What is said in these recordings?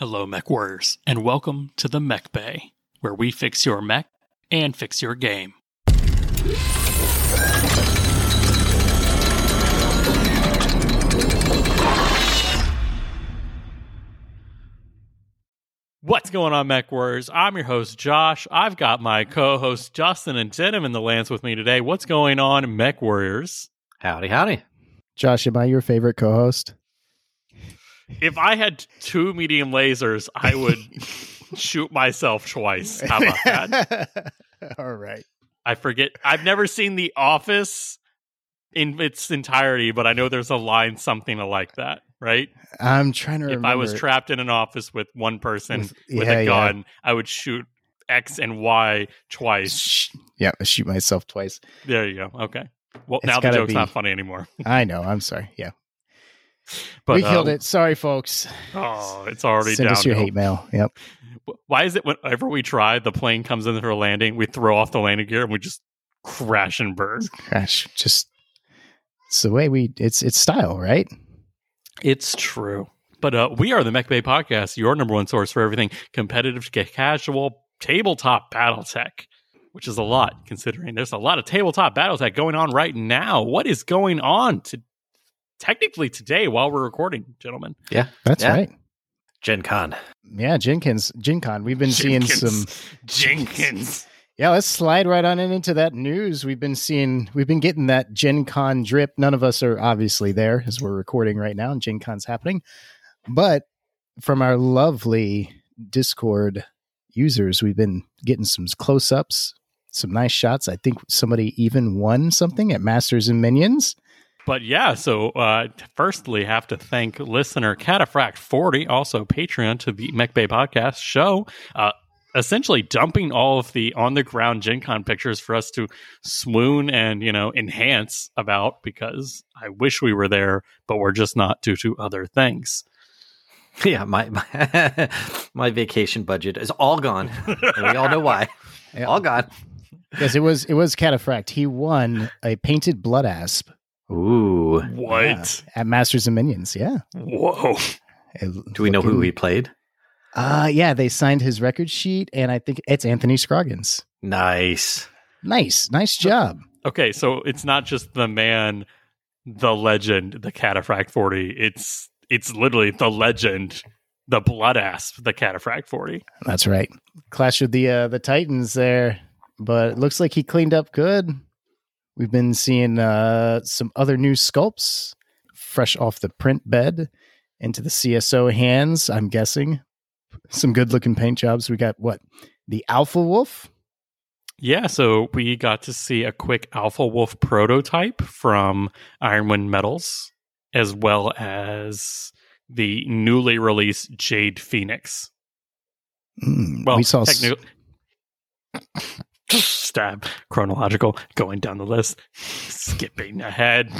Hello, Mech Warriors, and welcome to the Mech Bay, where we fix your mech and fix your game. What's going on, Mech Warriors? I'm your host, Josh. I've got my co hosts, Dustin and Denham, in the lands with me today. What's going on, Mech Warriors? Howdy, howdy. Josh, am I your favorite co-host? If I had two medium lasers, I would shoot myself twice. How about that? All right. I forget. I've never seen The Office in its entirety, but I know there's a line something like that, right? I'm trying to If remember. I was trapped in an office with one person with, With- yeah, a yeah. gun, I would shoot X and Y twice. Yeah, I shoot myself twice. There you go. Okay. Well, It's now the joke's be- not funny anymore. I know. I'm sorry. Yeah, But we killed um, it. Sorry, folks. Oh, it's already Send down. us your hate mail. Yep. Why is it whenever we try, the plane comes in for a landing, we throw off the landing gear and we just crash and burn? Crash. just it's the way we. It's it's style, right? It's true. But uh, we are the Mech Bay Podcast, your number one source for everything competitive to casual tabletop BattleTech, which is a lot considering there's a lot of tabletop BattleTech going on right now. What is going on to technically today while we're recording, gentlemen? Yeah, that's Yeah. right. Gen Con. Yeah, Jenkins, Gen Con. We've been seeing some. Jenkins. Yeah, let's slide right on in into that news. We've been seeing, we've been getting that Gen Con drip. None of us are obviously there as we're recording right now, and Gen Con's happening. But from our lovely Discord users, we've been getting some close ups, some nice shots. I think somebody even won something at Masters and Minions. But yeah, so uh, firstly, have to thank listener Cataphract40, also Patreon to the Mech Bay podcast show, uh, essentially dumping all of the on the ground Gen Con pictures for us to swoon and, you know, enhance about because I wish we were there, but we're just not due to other things. Yeah, my my, my vacation budget is all gone. we all know why. Yeah. All gone. Yes, it was it was Cataphract. He won a painted blood asp Ooh. What? Yeah, at Masters and Minions. Yeah. Whoa. It- Do we know who he played? Uh yeah, they signed his record sheet, and I think it's Anthony Scroggins. Nice. Nice, nice job. Okay, so it's not just the man, the legend, the Cataphract 40. It's it's literally the legend, the blood asp, the Cataphract 40. That's right. Clash of the uh, the Titans there, but it looks like he cleaned up good. We've been seeing uh, some other new sculpts fresh off the print bed into the CSO hands. I'm guessing some good looking paint jobs. We got what the Alpha Wolf. Yeah, so we got to see a quick Alpha Wolf prototype from Ironwind Metals, as well as the newly released Jade Phoenix. Mm, Well, we saw techni- stab chronological, going down the list, skipping ahead.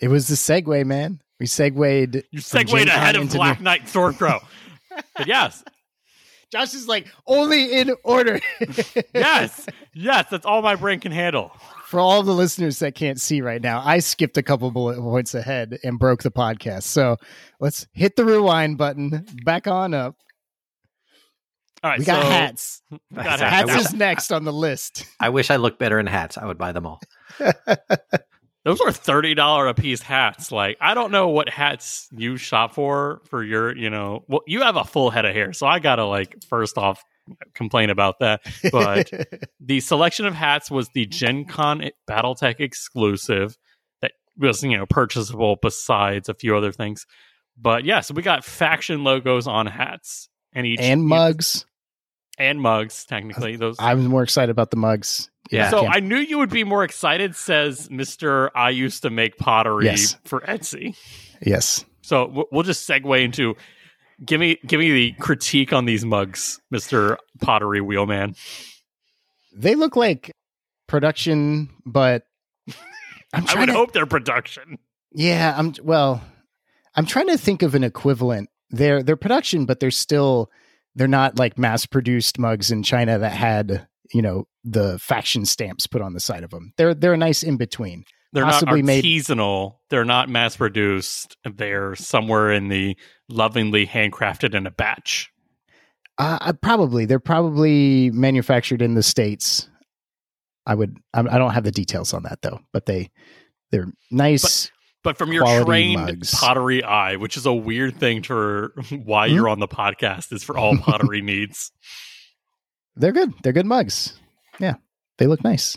it was the segue, man. We segued. You segued ahead of Black new- Knight Stormcrow. but yes, Josh is like only in order. yes, yes, that's all my brain can handle. For all the listeners that can't see right now, I skipped a couple bullet points ahead and broke the podcast. So let's hit the rewind button. Back on up. All right, We got so hats. got hats. Hats wish- is next on the list. I wish I looked better in hats. I would buy them all. Those are thirty dollar a piece hats. Like I don't know what hats you shop for for your, you know. Well, you have a full head of hair, so I gotta like first off complain about that. But the selection of hats was the Gen Con BattleTech exclusive that was you know purchasable besides a few other things. But yeah, so we got faction logos on hats and each and mugs. And mugs. Technically, those. I was more excited about the mugs. Yeah. so I knew you would be more excited. Says Mister, I used to make pottery Yes. for Etsy. yes. So we'll just segue into give me give me the critique on these mugs, Mister Pottery Wheelman. They look like production, but I'm I would to, hope they're production. Yeah, I'm well. I'm trying to think of an equivalent. They're they're production, but they're still they're not like mass produced mugs in China that had you know the faction stamps put on the side of them. They're they're a nice in between. they're possibly not made- artisanal. They're not mass produced. They're somewhere in the lovingly handcrafted in a batch. Uh, I- probably they're probably manufactured in the states. I would. I, I don't have the details on that though, but they they're nice. But from your Quality trained mugs. pottery eye, which is a weird thing for why Hmm? you're on the podcast, is for all pottery needs. they're good. They're good mugs. Yeah, they look nice.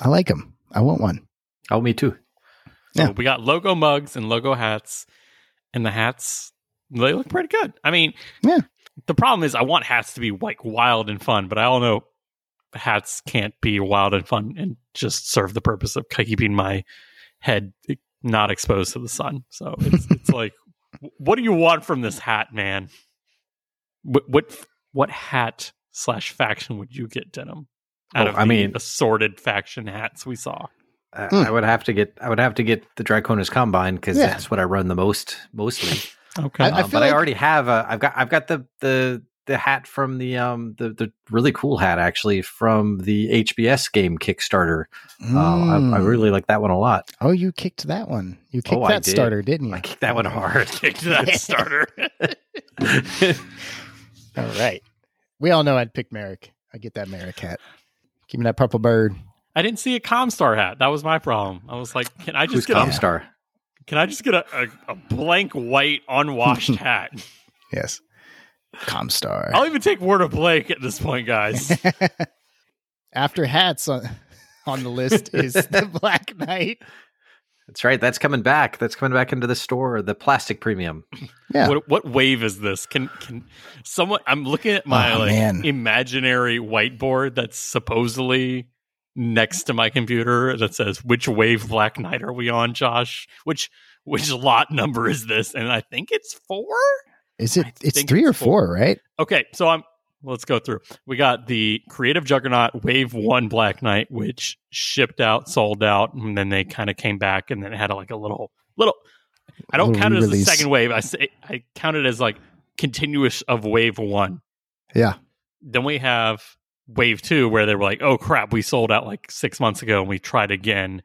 I like them. I want one. Oh, me too. So Yeah. we got logo mugs and logo hats, and the hats they look pretty good. I mean, Yeah. The problem is, I want hats to be like wild and fun, but I all know hats can't be wild and fun and just serve the purpose of keeping my head not exposed to the sun. So it's it's like, what do you want from this hat, man? What what what hat slash faction would you get, Denham? Out Oh, of I the mean- assorted faction hats we saw. I, Hmm. I would have to get. I would have to get the Draconis Combine because Yeah. that's what I run the most, mostly. Okay. I- I Um, feel but I already have. A, I've got. I've got the the the hat from the um the the really cool hat actually from the HBS game Kickstarter. Uh, I, I Mm. really like that one a lot. Oh, you kicked that one. You kicked Oh, that did. starter, didn't you? I kicked that one hard. Kicked that starter. All right. We all know I'd pick Marik. I get that Marik hat. Give me that purple bird. I didn't see a Comstar hat. That was my problem. I was like, can I Who's just get a, Comstar? can I just get a, a, a blank white unwashed hat? Yes. Comstar. I'll even take word of Blake at this point, guys. After hats on, on the list is the Black Knight. That's right. That's coming back. That's coming back into the store. The plastic premium. Yeah. What what wave is this? Can can someone? I'm looking at my Oh, like man. imaginary whiteboard that's supposedly next to my computer that says which wave Black Knight are we on, Josh? Which which lot number is this? And I think it's four. Is it? I It's three or it's four, right? Okay, so I'm let's go through. We got the Creative Juggernaut Wave One Black Knight, which shipped out, sold out, and then they kind of came back, and then it had like a little little. I don't count it as the second wave. I say I count it as like continuous of Wave One. Yeah. Then we have Wave Two, where they were like, "Oh crap, we sold out like six months ago, and we tried again."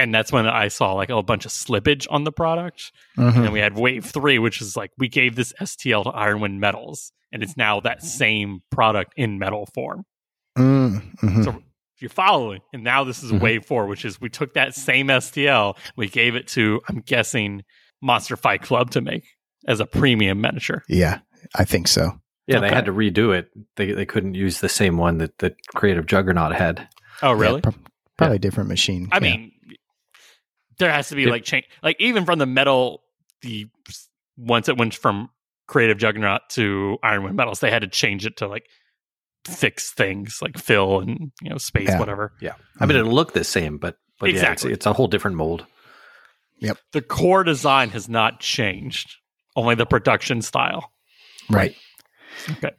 And that's when I saw like a bunch of slippage on the product. And Mhm. then we had wave three, which is like we gave this STL to Ironwind Metals, and it's now that same product in metal form. Mm, mhm. So if you're following, and now this is Mhm. wave four, which is we took that same STL, we gave it to, I'm guessing, Monster Fight Club to make as a premium miniature. yeah, I think so. Yeah, they had to redo it. They they couldn't use the same one that the Creative Juggernaut had. Oh, Yeah, really? pro- probably a different machine. I Yeah. mean, there has to be Did- like change, like even from the metal, the once it went from Creative Juggernaut to Ironwind Metals, they had to change it to like fix things like fill and you know space, Yeah. whatever. Yeah, I mean it'll mm-hmm. look the same, but but Exactly. yeah, it's, it's a whole different mold. Yep, the core design has not changed, only the production style. right. Okay.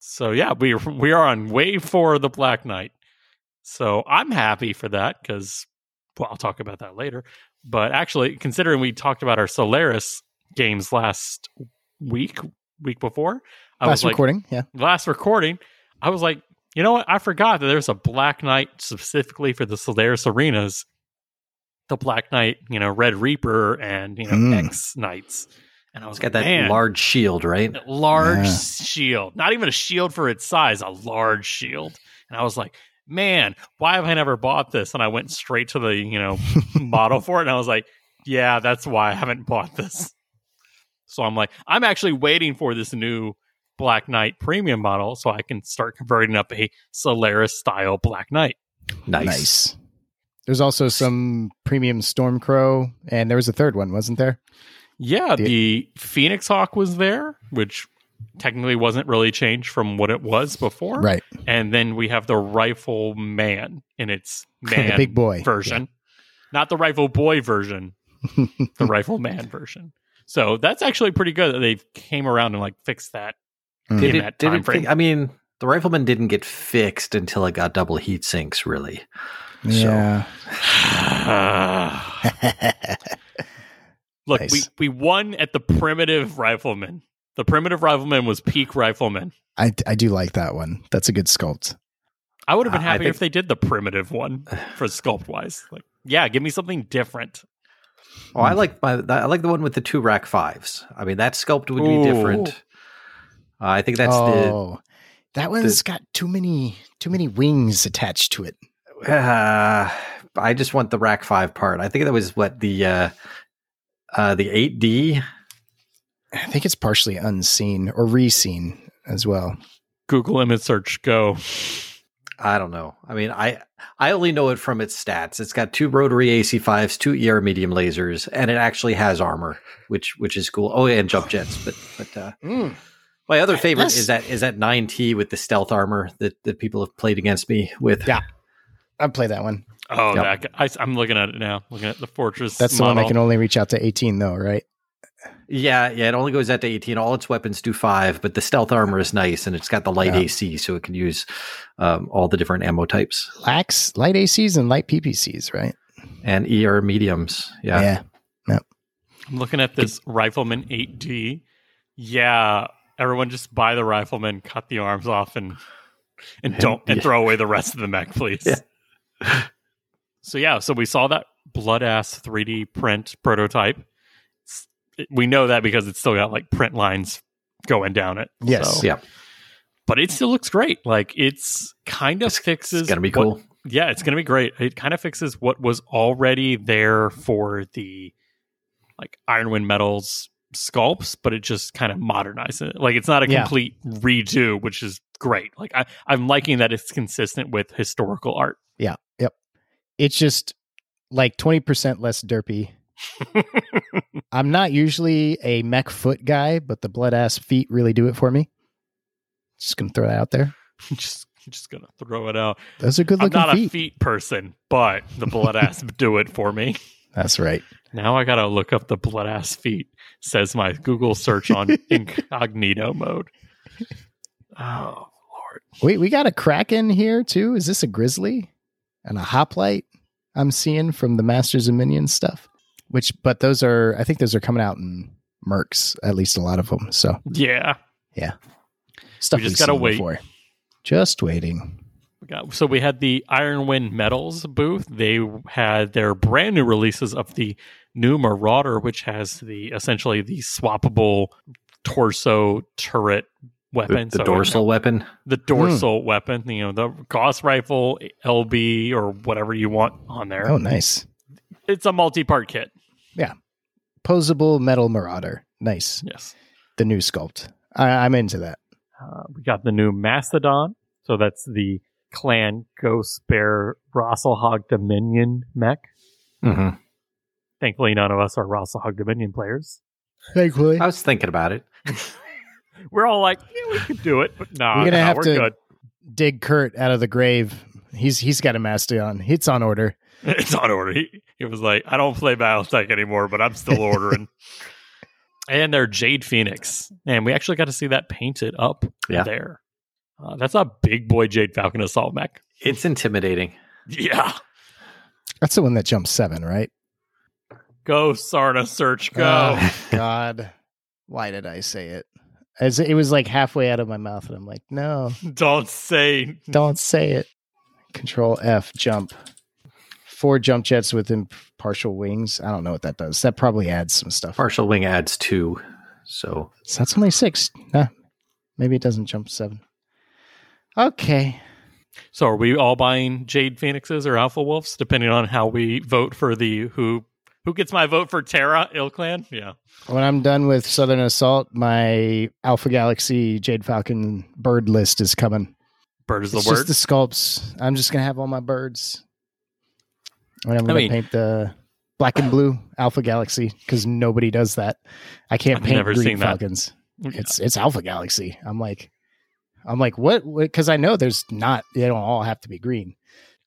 So yeah, we we are on wave four of the Black Knight. So I'm happy for that because well, I'll talk about that later. But actually, considering we talked about our Solaris games last week, week before, I Last was like, recording. Yeah. last recording, I was like, you know what? I forgot that there's a Black Knight specifically for the Solaris arenas. The Black Knight, you know, Red Reaper and you know Mm. X Knights, and I was It's got like, that man, large shield, right? large Yeah. shield. Not even a shield for its size, a large shield. And I was like, man, why have I never bought this? And I went straight to the, you know, model for it and I was like, yeah, that's why I haven't bought this. So I'm like, I'm actually waiting for this new Black Knight premium model so I can start converting up a Solaris style Black Knight. Nice. Nice. There's also some premium Stormcrow, and there was a third one, wasn't there? Yeah, The- the Phoenix Hawk was there, which technically wasn't really changed from what it was before. Right. and then we have the rifle man in its the man big boy version not the rifle boy version the rifle man version so that's actually pretty good that they came around and like fixed that Mm. Did in it, that did it frame. I mean, the rifleman didn't get fixed until it got double heat sinks, really. Yeah. look Nice. we, we won at the primitive rifleman the primitive rifleman was peak rifleman I, I do like that one. That's a good sculpt. i would have been I- I happy think- if they did the primitive one for sculpt wise like yeah, give me something different. Oh, I like my I like the one with the two rack fives. I mean, that sculpt would be Ooh. different. Uh, I think that's oh, that one's got too many too many wings attached to it. Uh, I just want the rack five part. I think that was what the uh, uh, the eight D. I think it's partially unseen or reseen as well. Google image search, go. I don't know. I mean, I I only know it from its stats. It's got two rotary AC5s, two ER medium lasers, and it actually has armor, which which is cool. Oh, yeah, and jump jets. But but uh, Mm. my other favorite That's- is that is that 9T with the stealth armor that, that people have played against me with. Yeah. I'd play that one. Oh, Yep. that, I, am looking at it now. Looking at the fortress. That's the one I can only reach out to 18, though, right? Yeah, yeah, it only goes out to 18. All its weapons do five, but the stealth armor is nice and it's got the light Yeah. AC, so it can use um, all the different ammo types Lax, light ACs and light PPCs, right? and ER mediums. Yeah. Yeah. I'm looking at this Rifleman 8D. Yeah, everyone just buy the Rifleman, cut the arms off, and and don't and Yeah. throw away the rest of the mech, please. Yeah. so yeah, so we saw that blood ass 3D print prototype. It's- it- we know that because it's still got like print lines going down it. Yes. So- Yeah. but it still looks great. Like it's kind of It's, fixes. it's going to be what- cool. yeah, it's going to be great. It kind of fixes what was already there for the like Ironwind Metals sculpts, but it just kind of modernizes it. Like it's not a Yeah. complete redo, which is great. Like I, I'm liking that it's consistent with historical art. Yeah. Yep. It's just like 20% less derpy. I'm not usually a mech foot guy, but the blood ass feet really do it for me. Just gonna throw that out there. just just gonna throw it out. Those are good look. I'm not feet. a feet person, but the blood ass do it for me. That's right. Now I gotta look up the blood ass feet. Says my Google search on incognito mode. Oh lord. Wait, we got a Kraken here too. Is this a Grizzly and a Hoplite? I'm seeing from the Masters and Minions stuff. Which, but those are, I think those are coming out in Mercs, at least a lot of them. So Yeah. Yeah, stuff We just gotta wait. Before. Just waiting. We got, so we had the Ironwind Metals booth. They had their brand new releases of the new Marauder, which has the essentially the swappable torso turret The, weapon. the So, dorsal weapon. the dorsal hmm. weapon. You know, the Gauss rifle, LB, or whatever you want on there. Oh, nice. It's a multi-part kit. Posable metal marauder. Nice. Yes. The new sculpt. I, I'm into that. Uh, we got the new Mastodon. So that's the Clan Ghost Bear Rasalhague Dominion mech. hmm Thankfully, none of us are Rasalhague Dominion players. Thankfully. I was thinking about it. We're all like, yeah, we could do it, but nah, We're gonna nah, have we're to- good. Dig Kurt out of the grave. He's he's got a mastodon. It's on order. It's on order. He, he was like, I don't play Battletech anymore, but I'm still ordering. and their Jade Phoenix. And we actually got to see that painted up Yeah. there. Uh, that's a big boy Jade Falcon assault mech. It's intimidating. Yeah. That's the one that jumps seven, right? Go, Sarna Search, go. Oh, God. Why did I say it? As it was like halfway out of my mouth, and I'm like, no, don't say. don't say it. Control F, jump. Four jump jets with partial wings. I don't know what that does. That probably adds some stuff. Partial wing adds two. So So that's only six. Nah, maybe it doesn't jump seven. Okay. So are we all buying Jade Phoenixes or Alpha Wolves, depending on how we vote for the who who gets my vote for Terra ilClan? Yeah. When I'm done with Southern Assault, my Alpha Galaxy Jade Falcon bird list is coming. Bird is It's the just the sculpts. I'm just gonna have all my birds. And I'm I gonna paint the black and blue Alpha Galaxy because nobody does that. I can't I've paint never green seen that. falcons. It's it's Alpha Galaxy. I'm like, I'm like, what? Because I know there's not. They don't all have to be green.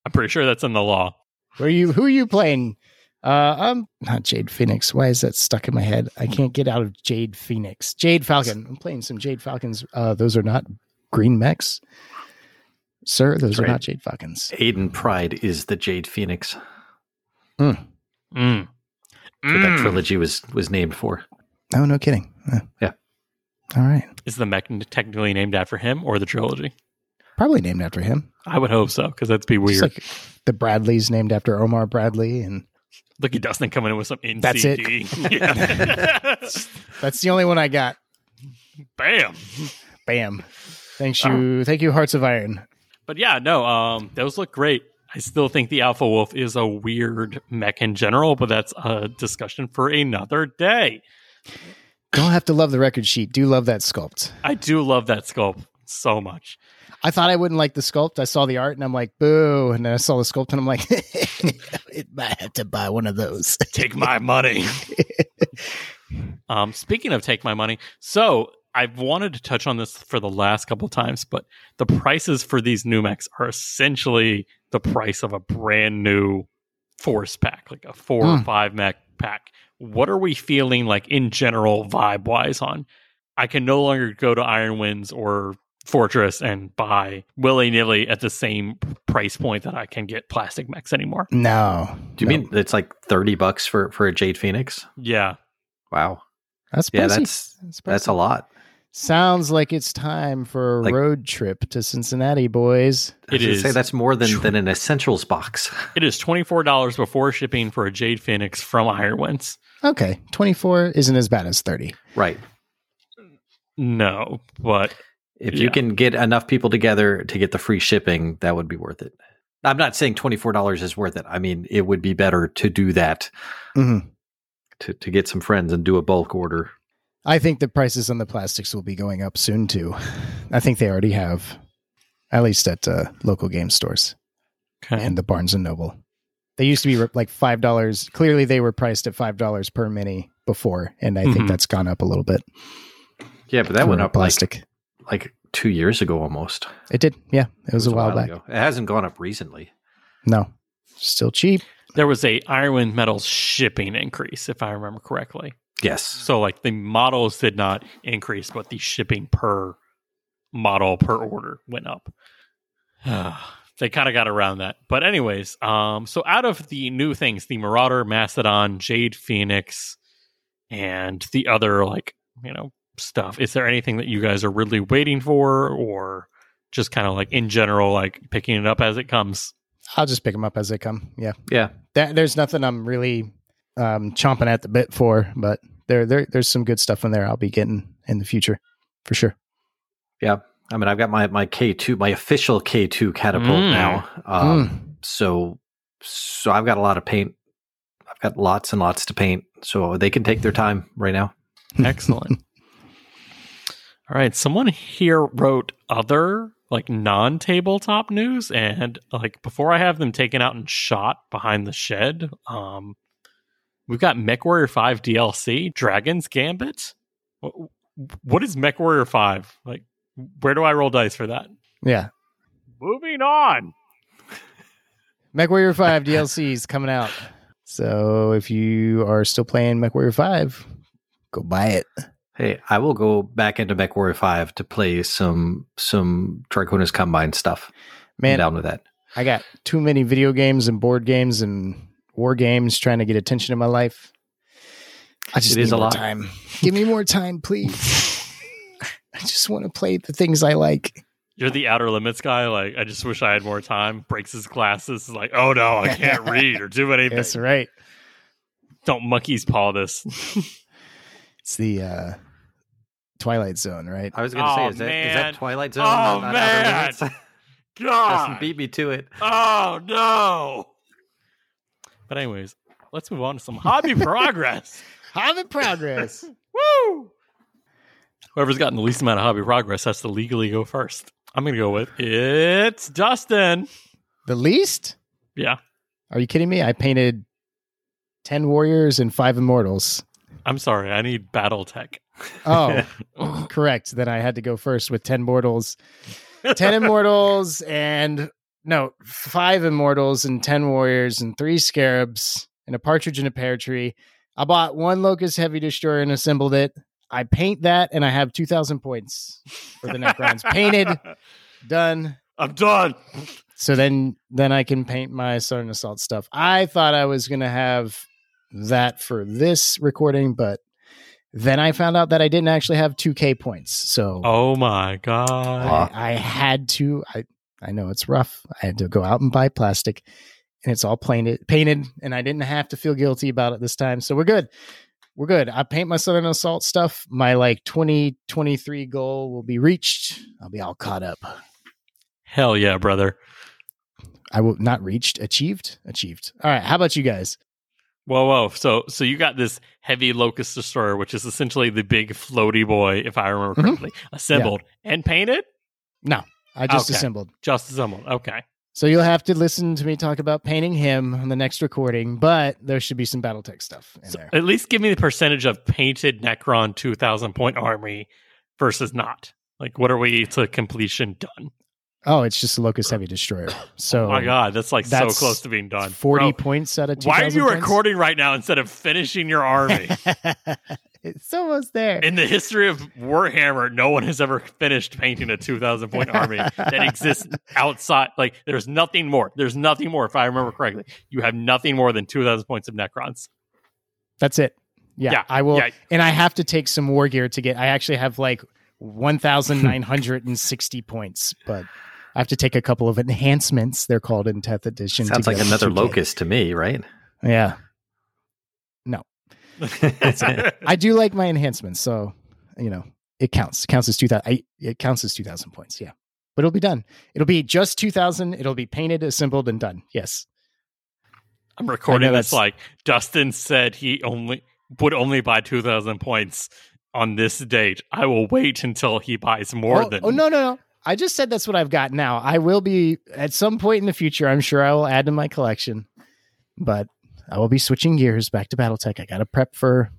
I'm pretty sure that's in the law. Who are you? Who are you playing? Uh, I'm not Jade Phoenix. Why is that stuck in my head? I can't get out of Jade Phoenix. Jade Falcon. I'm playing some Jade Falcons. Uh, those are not green mechs, sir. Those That's are not Jade Falcons. Aidan Pryde is the Jade Phoenix. Mm. That's what that Mm. trilogy was was named for. Oh, no kidding. Uh, Yeah. All right. Is the mech technically named after him or the trilogy? Probably named after him. I would hope so because that'd be weird. like the Bradleys named after Omar Bradley, and Look at Dustin coming in with some NCD. That's it. Yeah. that's the only one I got. Bam. Bam. Thanks you. Thank you, Hearts of Iron. But yeah, no, um, those look great. I still think the Alpha Wolf is a weird mech in general, but that's a discussion for another day. Don't have to love the record sheet. Do love that sculpt. I do love that sculpt so much. I thought I wouldn't like the sculpt. I saw the art and I'm like, boo. And then I saw the sculpt and I'm like, it might have to buy one of those. Take my money. um, speaking of take my money, so I've wanted to touch on this for the last couple times, but the prices for these new mechs are essentially the price of a brand new force pack, like a four or Hmm. five mech pack. What are we feeling like in general vibe wise on? I can no longer go to Iron Winds or Fortress and buy willy nilly at the same price point that I can get plastic mechs anymore. No. Do you No. mean it's like thirty bucks for for a Jade Phoenix? Yeah. Wow. that's Yeah, pricey. that's That's that's a lot. Sounds like it's time for a Like- road trip to Cincinnati, boys. I It should is. say that's more than than an essentials box. It is $24 before shipping for a Jade Phoenix from Iron Winds. Okay, 24 isn't as bad as 30. right. No, but If Yeah. you can get enough people together to get the free shipping, that would be worth it. I'm not saying twenty four dollars is worth it. I mean, it would be better to do that Mhm. to to get some friends and do a bulk order. I think the prices on the plastics will be going up soon too. I think they already have, at least at uh, local game stores okay. and the Barnes and Noble. They used to be like five dollars. Clearly, they were priced at five dollars per mini before, and I Mhm. think that's gone up a little bit. Yeah, but that for went up plastic. like two years ago almost. it did, yeah. It was, a while, back. ago. It hasn't gone up recently. No, still cheap. there was a Ironwind Metals shipping increase, if I remember correctly. Yes. So, like, the models did not increase, but the shipping per model per order went up. they kind of got around that. But, anyways, um, so out of the new things, the Marauder, Mastodon, Jade Phoenix, and the other, like, you know, stuff, is there anything that you guys are really waiting for or just kind of like in general, like picking it up as it comes? I'll just pick them up as they come. Yeah, Yeah. that, there's nothing I'm really um, chomping at the bit for, but there, there, there's some good stuff in there. I'll be getting in the future for sure. Yeah. I mean, I've got my my K two, my official K two catapult Mm. now. Um, So so I've got a lot of paint. I've got lots and lots to paint, so they can take their time right now. Excellent. All right. Someone here wrote other like non tabletop news. And like before I have them taken out and shot behind the shed, um, we've got MechWarrior 5 DLC, Dragon's Gambit. What, what is MechWarrior 5? Like, where do I roll dice for that? Yeah, Moving on. MechWarrior 5 DLC is coming out. So if you are still playing MechWarrior 5, go buy it. Hey, I will go back into MechWarrior five to play some some Draconis Combine stuff. I'm Man, down with that. I got too many video games and board games and war games trying to get attention in my life. I just It is need a more lot. time. Give me more time, please. I just want to play the things I like. You're the outer limits guy. Like, I just wish I had more time. Breaks his glasses. Is like, oh no, I can't read or do anything. That's right. Don't monkey's paw this. It's the uh, Twilight Zone, right? I was going to Oh, say, is that, is that Twilight Zone? Oh, not Outer man. Limits? Dustin God. beat me to it. Oh no. But anyways, let's move on to some hobby progress. Hobby progress. Woo! Whoever's gotten the least amount of hobby progress has to legally go first. I'm gonna go with it's Dustin. the least? Yeah, Are you kidding me? I painted 10 warriors and 5 immortals. I'm sorry. I need BattleTech. Oh, correct. Then I had to go first with 10 mortals. 10 immortals and no, 5 immortals and 10 warriors and 3 scarabs and a partridge in a pear tree. I bought one Lokhust heavy destroyer and assembled it. I paint that and I have 2000 points for the Necrons. Painted, done. I'm done. So then then I can paint my Southern Assault stuff. I thought I was going to have that for this recording, but Then I found out that I didn't actually have 2K points. So Oh my god. I, I had to. I I know it's rough. I had to go out and buy plastic, and it's all painted, painted, and I didn't have to feel guilty about it this time. So we're good. We're good. I paint my Southern Assault stuff. My like 2023 goal will be reached. I'll be all caught up. Hell yeah, brother. I will not reached, achieved, achieved. All right. How about you guys? Whoa, whoa. So so you got this heavy Lokhust destroyer, which is essentially the big floaty boy, if I remember Mhm. correctly, assembled and painted? No, I just Okay. assembled. Just assembled. Okay. So you'll have to listen to me talk about painting him on the next recording, but there should be some BattleTech stuff in So there. at least give me the percentage of painted Necron 2000 point army versus not. Like, what are we to completion done? Oh, it's just a Lokhust Heavy Destroyer. So oh my god, that's like that's so close to being done. 40 Bro, points out of 2,000 why are you points? recording right now instead of finishing your army? it's almost there. In the history of Warhammer, no one has ever finished painting a 2000 point army that exists outside. Like, there's nothing more. There's nothing more, if I remember correctly. You have nothing more than 2000 points of Necrons. That's it. Yeah, Yeah, I will. yeah. And I have to take some war gear to get. I actually have like 1,960 points, but I have to take a couple of enhancements. They're called in 10th edition. to Sounds like another 2K. locust to me, right? Yeah. I do like my enhancements, so you know it counts. It counts as two thousand. It counts as two thousand points. Yeah, but it'll be done. It'll be just two thousand. It'll be painted, assembled, and done. Yes. I'm recording this like Dustin said he only would only buy 2000 points on this date. I will wait until he buys more oh, than oh no no no! I just said that's what I've got now. I will be at some point in the future. I'm sure I will add to my collection, but I will be switching gears back to BattleTech. I got to prep for.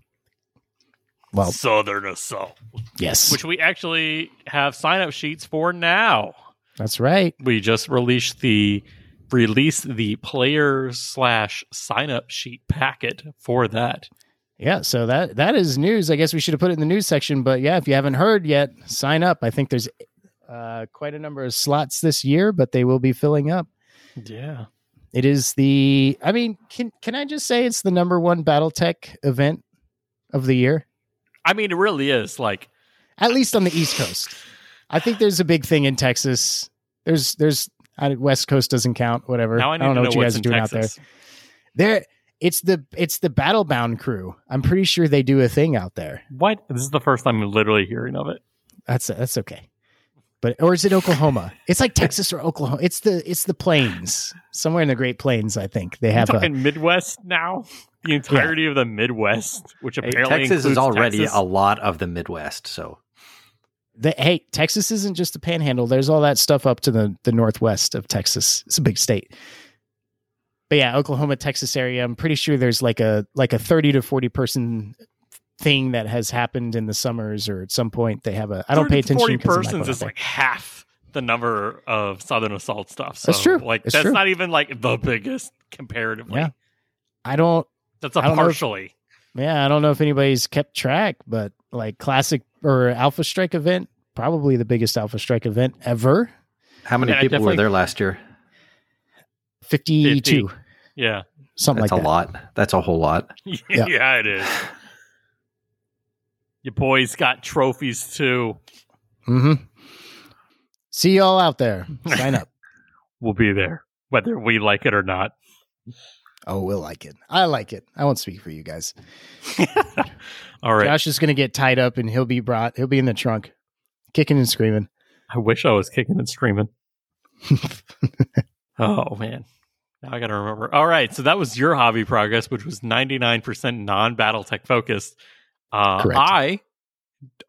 Well, Southern Assault, yes, which we actually have sign up sheets for now. that's right. We just released the release the player slash sign up sheet packet for that. Yeah, so that that is news. I guess we should have put it in the news section, but yeah, if you haven't heard yet, sign up. I think there's uh, quite a number of slots this year, but they will be filling up. Yeah. It is the. I mean, can can I just say it's the number one BattleTech event of the year, I mean, it really is like at least on the East Coast. I think there's a big thing in Texas. There's there's West Coast doesn't count. Whatever. now I need don't know know what you guys are in doing out there. There, it's the it's the Battlebound crew. I'm pretty sure they do a thing out there. What? This is the first time I'm literally hearing of it. That's that's okay. But or is it Oklahoma? It's like Texas or Oklahoma. It's the it's the plains somewhere in the Great Plains. I think they I'm have a, Midwest now. The entirety of the Midwest, which Hey, apparently Texas is already Texas. a lot of the Midwest, so the, hey Texas isn't just a panhandle. There's all that stuff up to the the northwest of Texas. It's a big state. But yeah, Oklahoma, Texas area. I'm pretty sure there's like a like a 30 to 40 person thing that has happened in the summers or at some point they have a. I don't pay attention. 40 'cause I'm persons is like half the number of Southern Assault stuff. So, That's true. Like It's that's true. not even like the biggest comparatively. Yeah. I don't That's a I don't know if- partially. Yeah, I don't know if anybody's kept track, but like classic or Alpha Strike event, probably the biggest Alpha Strike event ever. how many Yeah, people were there last year? 52, Yeah. something That's like that. That's a that. lot. That's a whole lot. Yeah. yeah, it is. Your boys got trophies too. Mm-hmm. See y'all out there. Sign up. We'll be there, whether we like it or not. oh, we'll like it. I like it. I won't speak for you guys. All right. Josh is going to get tied up and he'll be brought, he'll be in the trunk, kicking and screaming. I wish I was kicking and screaming. oh man. Now I gotta remember. All right, so that was your hobby progress, which was ninety nine percent non BattleTech focused. Uh, Correct. I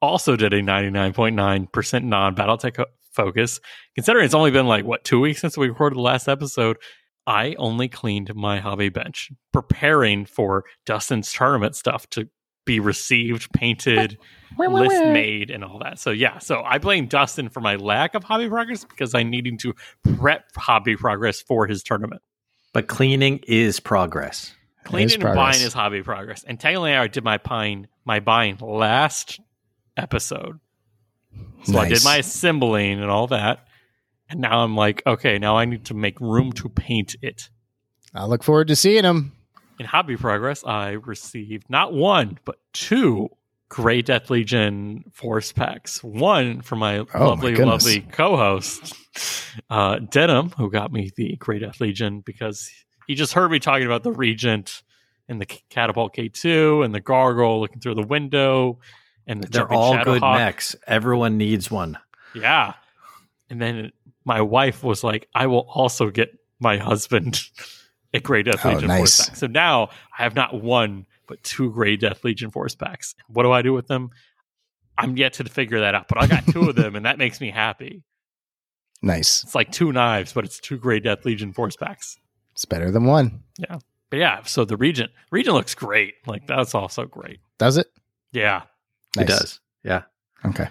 also did a ninety nine point nine percent non BattleTech focus. Considering it's only been like what two weeks since we recorded the last episode, I only cleaned my hobby bench, preparing for Dustin's tournament stuff to be received, painted, list made and all that. So yeah, so I blame Dustin for my lack of hobby progress because I needing to prep hobby progress for his tournament. But cleaning is progress. Cleaning and progress. buying is hobby progress. And technically I did my buying my buying last episode. So I did my assembling and all that. And now I'm like, okay, now I need to make room to paint it. I look forward to seeing him. In hobby progress, I received not one, but two Grey Death Legion force packs. One for my Oh, lovely, goodness. lovely co-host, uh, Denham, who got me the Grey Death Legion because he just heard me talking about the Regent and the Catapult K2 and the Gargoyle looking through the window and the They're all good Shadowhawk. mechs. Everyone needs one. Yeah. And then my wife was like, I will also get my husband a Grey Death Oh, Legion nice. force pack. So now I have not one, but two Grey Death Legion force packs. What do I do with them? I'm yet to figure that out, but I got two of them, and that makes me happy. Nice. It's like two knives, but it's two Grey Death Legion force packs. It's better than one. But yeah, so the Regent Regent looks great. Like that's also great. Does it? Yeah. Nice. It does. Yeah. Okay.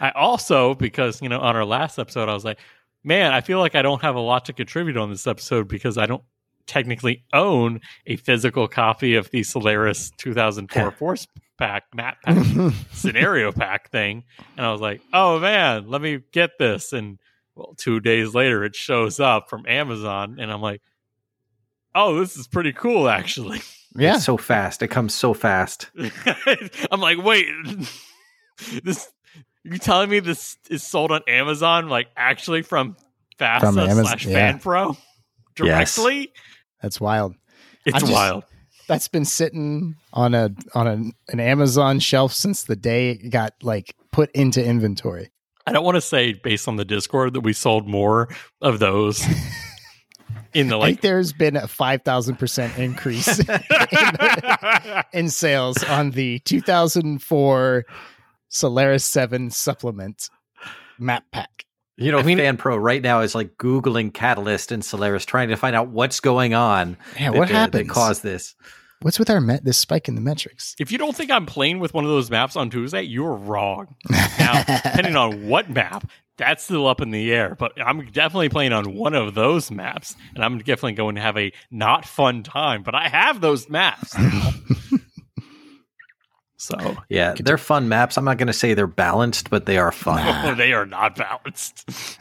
I also, because, you know, on our last episode, I was like, man, I feel like I don't have a lot to contribute on this episode because I don't technically own a physical copy of the Solaris 2004 Force Pack map pack scenario pack thing. And I was like, oh man, let me get this. And well, two days later, it shows up from Amazon. And I'm like, oh, this is pretty cool, actually. yeah. It's so fast. It comes so fast. I'm like, wait, this you telling me this is sold on Amazon, like actually from FASA From Amazon, slash yeah. FanPro Yes. directly? That's wild. It's just- wild. That's been sitting on a on a, an Amazon shelf since the day it got like put into inventory. I don't want to say based on the Discord that we sold more of those in the I think like. there's been a five thousand percent increase in sales on the 2004 Solaris 7 supplement map pack. You know, I mean- FanPro right now is like Googling Catalyst and Solaris, trying to find out what's going on. Yeah, that- what happened? That caused this. What's with our met this spike in the metrics? if you don't think I'm playing with one of those maps on Tuesday, you're wrong. Now, depending on what map, that's still up in the air. But I'm definitely playing on one of those maps, and I'm definitely going to have a not fun time. But I have those maps. so Yeah, they're fun maps. I'm not going to say they're balanced, but they are fun. they are not balanced.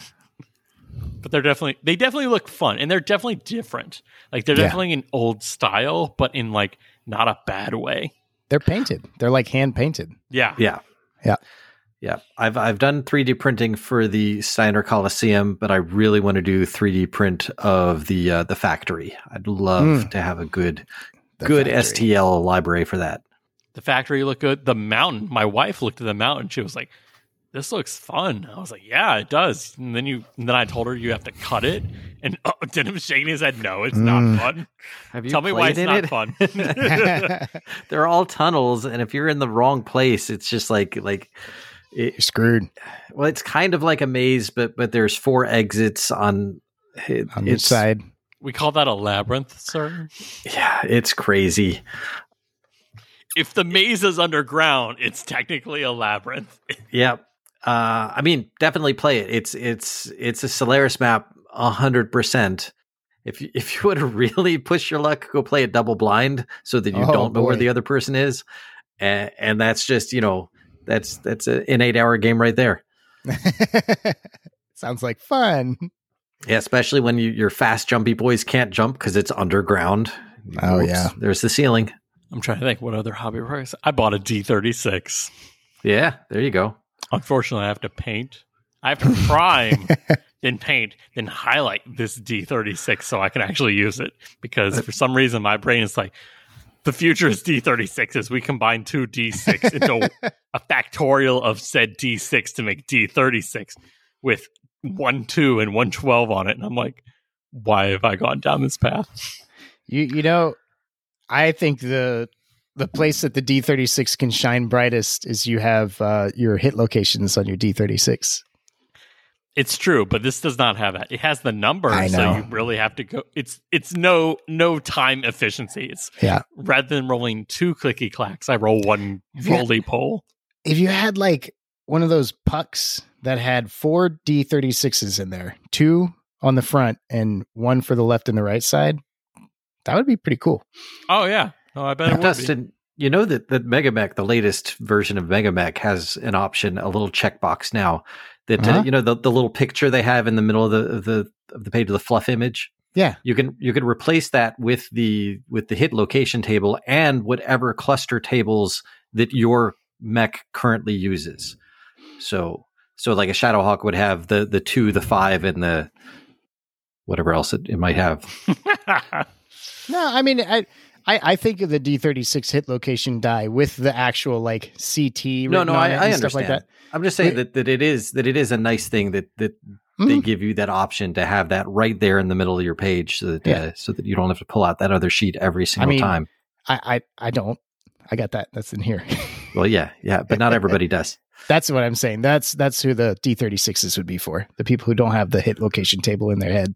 but they're definitely they definitely look fun, and they're definitely different. Like they're Yeah. definitely an old style, but in like not a bad way. They're painted. They're like hand painted. Yeah. yeah. Yeah. Yeah. I've I've done 3D printing for the Steiner Coliseum, but I really want to do 3D print of the uh, the factory. I'd love Mm. to have a good The good factory. STL library for that. The factory looked good. The mountain. My wife looked at the mountain. She was like, "This looks fun." I was like, "Yeah, it does." And then you, and then I told her you have to cut it, and oh, Denham shaking his head. No, it's Mm. not fun. Have you Tell me why it's not it? fun. They're all tunnels, and if you're in the wrong place, it's just like like it, You're screwed well, it's kind of like a maze, but but there's four exits on. It, on each side. we call that a labyrinth, sir. yeah, it's crazy. If the maze is underground, it's technically a labyrinth. Yeah. Uh, I mean, definitely play it. It's it's it's a Solaris map, a hundred percent. If you, if you want to really push your luck, go play it double blind so that you Oh, don't know where the other person is, and, and that's just you know that's that's a, an eight hour game right there. Sounds like fun. Yeah, especially when you, your fast jumpy boys can't jump because it's underground. Oh, Whoops, yeah. there's the ceiling. I'm trying to think what other hobby works. I bought a D36. Yeah, there you go. Unfortunately, I have to paint. I have to prime, then paint, then highlight this D36 so I can actually use it. Because for some reason, my brain is like, the future is D36s. We combine two D6 into a factorial of said D6 to make D36 with one two and one twelve on it. And I'm like, why have I gone down this path? You you know, I think the the place that the D36 can shine brightest is you have uh, your hit locations on your D36. It's true, but this does not have that. It has the number, I so you really have to go. It's it's no no time efficiency. It's Yeah. rather than rolling two clicky clacks, I roll one Yeah. roly pole. If you had like one of those pucks that had four D36s in there, two on the front and one for the left and the right side, that would be pretty cool. Oh yeah, oh I bet it would be. Dustin, you know that that MegaMek, the latest version of MegaMek, has an option, a little checkbox now that uh, Uh-huh. you know the, the little picture they have in the middle of the of the of the page of the fluff image. Yeah. You can you can replace that with the with the hit location table and whatever cluster tables that your mech currently uses. So so like a Shadowhawk would have the the two, the five, and the whatever else it, it might have. No, I mean, I, I, I think of the D thirty six hit location die with the actual like CT. No, no, I, I and stuff understand. like that. I'm just saying Wait. that, that it is that it is a nice thing that that they Mhm. give you that option to have that right there in the middle of your page, so that Yeah. uh, so that you don't have to pull out that other sheet every single mean- time. I, I, I don't. I got that. That's in here. Well, yeah, yeah, but not everybody does. that's what I'm saying. That's that's who the D thirty sixes would be for. The people who don't have the hit location table in their head.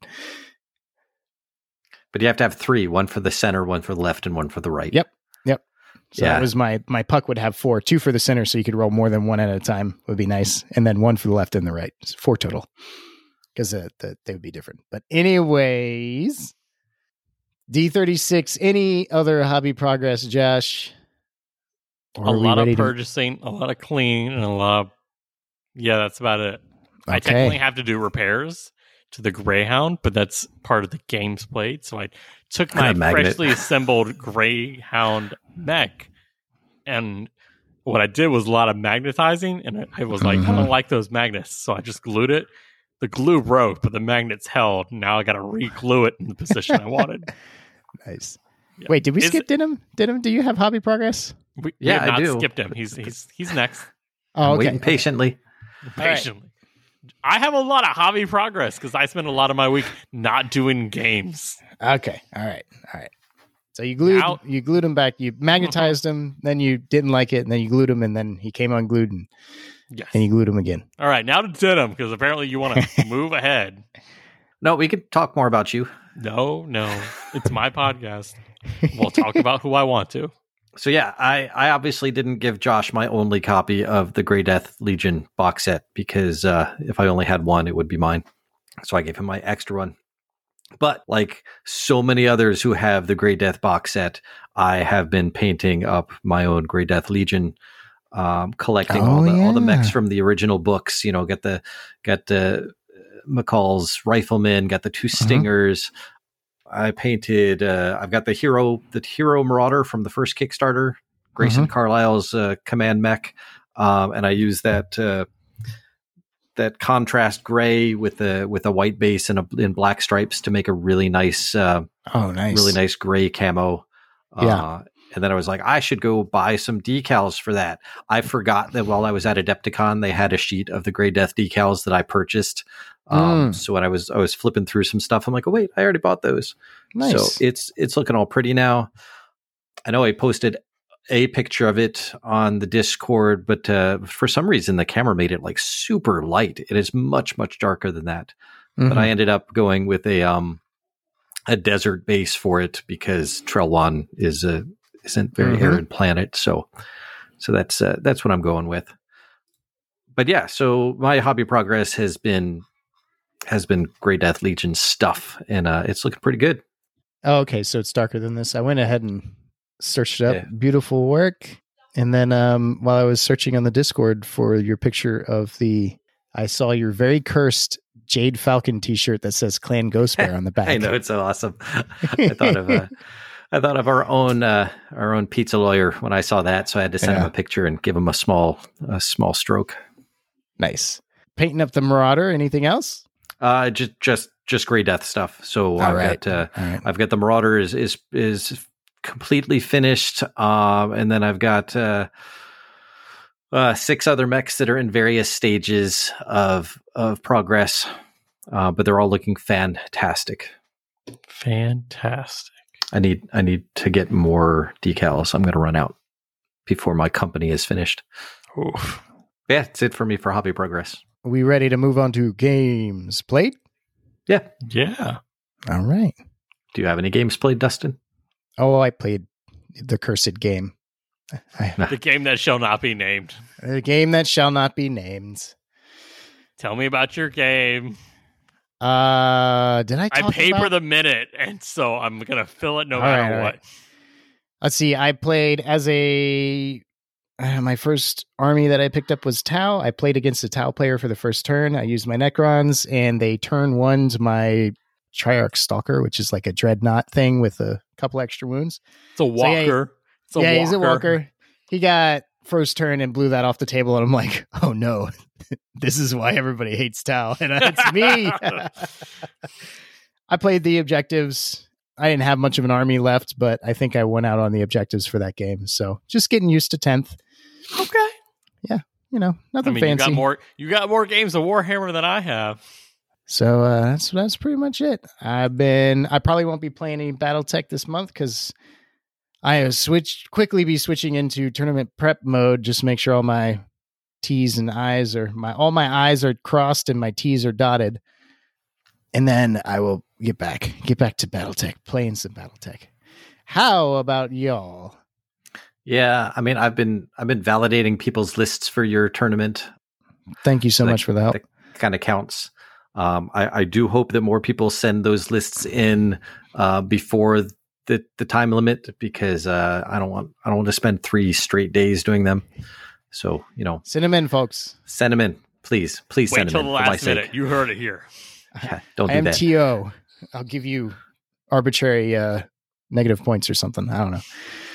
But you have to have three: one for the center, one for the left, and one for the right. Yep. Yep. So Yeah. that was my my puck would have four, two for the center, so you could roll more than one at a time would be nice, and then one for the left and the right, So four total, because uh, the, they would be different. But anyways, D thirty six. Any other hobby progress, Josh? Or a lot of ready to- purchasing, a lot of cleaning, and a lot of yeah, that's about it. I Okay. technically have to do repairs to the Greyhound, but that's part of the game's played. So I took my freshly assembled Greyhound mech, and what I did was a lot of magnetizing, and I- I was like, I Mhm. don't like those magnets, so I just glued it. The glue broke, but the magnets held. Now I got to re-glue it in the position I wanted. Nice. Yeah. Wait, did we Is skip Denham? Denham, do you have hobby progress? We, we Yeah, have I do. skipped him. He's he's he's next. Oh, I'm okay. waiting patiently. Patiently. I have a lot of hobby progress because I spend a lot of my week not doing games. Okay. All right. All right. So you glued Out. you glued him back. You magnetized him. Then you didn't like it, and then you glued him, and then he came unglued, and, Yes. and you glued him again. All right, now to Denham because apparently you want to move ahead. No, we could talk more about you. No, no, it's my podcast. We'll talk about who I want to. So yeah, I, I obviously didn't give Josh my only copy of the Grey Death Legion box set because uh, if I only had one, it would be mine. So I gave him my extra one. But like so many others who have the Grey Death box set, I have been painting up my own Grey Death Legion, um, collecting all Oh, the all the mechs from the original books. You know, get the get the uh, McCall's riflemen, got the two Uh-huh. stingers. I painted. Uh, I've got the hero, the hero marauder from the first Kickstarter, Grayson Carlyle's uh, command mech, um, and I used that uh, that contrast gray with a with a white base and a in black stripes to make a really nice, uh, Oh, nice. really nice gray camo. Yeah. And then I was like, I should go buy some decals for that. I forgot that while I was at Adepticon, they had a sheet of the Gray Death decals that I purchased. Um, Mm. So when I was I was flipping through some stuff, I'm like, oh wait, I already bought those. Nice. So it's it's looking all pretty now. I know I posted a picture of it on the Discord, but uh, for some reason the camera made it like super light. It is much much darker than that. Mhm. But I ended up going with a um a desert base for it because Trellwan is a isn't very Mhm. arid planet. So so that's uh, that's what I'm going with. But yeah, so my hobby progress has been has been Grey Death Legion stuff, and uh, it's looking pretty good. Oh, okay, so it's darker than this. I went ahead and searched it up. Yeah. Beautiful work. And then um, while I was searching on the Discord for your picture of the, I saw your very cursed Jade Falcon T-shirt that says Clan Ghost Bear on the back. I know it's so awesome. I thought of uh, I thought of our own uh, our own pizza lawyer when I saw that, so I had to send him a picture and give him a small a small stroke. Nice. Painting up the Marauder. Anything else? Uh, just just just Grey Death stuff. So All I've right. got uh, All right. I've got the Marauder is is is completely finished, um, and then I've got uh, uh, six other mechs that are in various stages of of progress, uh, but they're all looking fantastic. Fantastic. I need I need to get more decals. I'm going to run out before my company is finished. Oof. Yeah, that's it for me for hobby progress. Are we ready to move on to games played? Yeah. Yeah. All right. Do you have any games played, Dustin? Oh, I played the cursed game. I, The game that shall not be named. the game that shall not be named. Tell me about your game. Uh, did I? I pay about- per the minute, and so I'm gonna fill it no All matter right, what. right. Let's see. I played as a uh, my first army that I picked up was Tau. I played against a Tau player for the first turn. I used my Necrons, and they turn one to my Triarch Stalker, which is like a dreadnought thing with a couple extra wounds. It's a yeah, walker. it's a yeah, walker. he's a walker. He got first turn and blew that off the table, and I'm like, oh no, this is why everybody hates Tau, and it's me. I played the objectives. I didn't have much of an army left, but I think I went out on the objectives for that game. So just getting used to tenth. Okay. Yeah. You know, I nothing mean, fancy. you got more. You got more games of Warhammer than I have. So uh, that's that's pretty much it. I've been. I probably won't be playing any BattleTech this month because I have switched quickly be switching into tournament prep mode. Just make sure all my T's and I's are my all my I's are crossed and my T's are dotted, and then I will get back get back to BattleTech, playing some BattleTech. How about y'all? Yeah, I mean, I've been I've been validating people's lists for your tournament. Thank you so That- much for help. That kind of counts. Um, I, I do hope that more people send those lists in uh, before the the time limit because uh, I don't want I don't want to spend three straight days doing them. So you know, Send them in, folks. send them in, please, please Wait send till them the in for last minute. sake. You heard it here. Yeah, don't do that. MTO. I'll give you arbitrary uh, negative points or something. I don't know.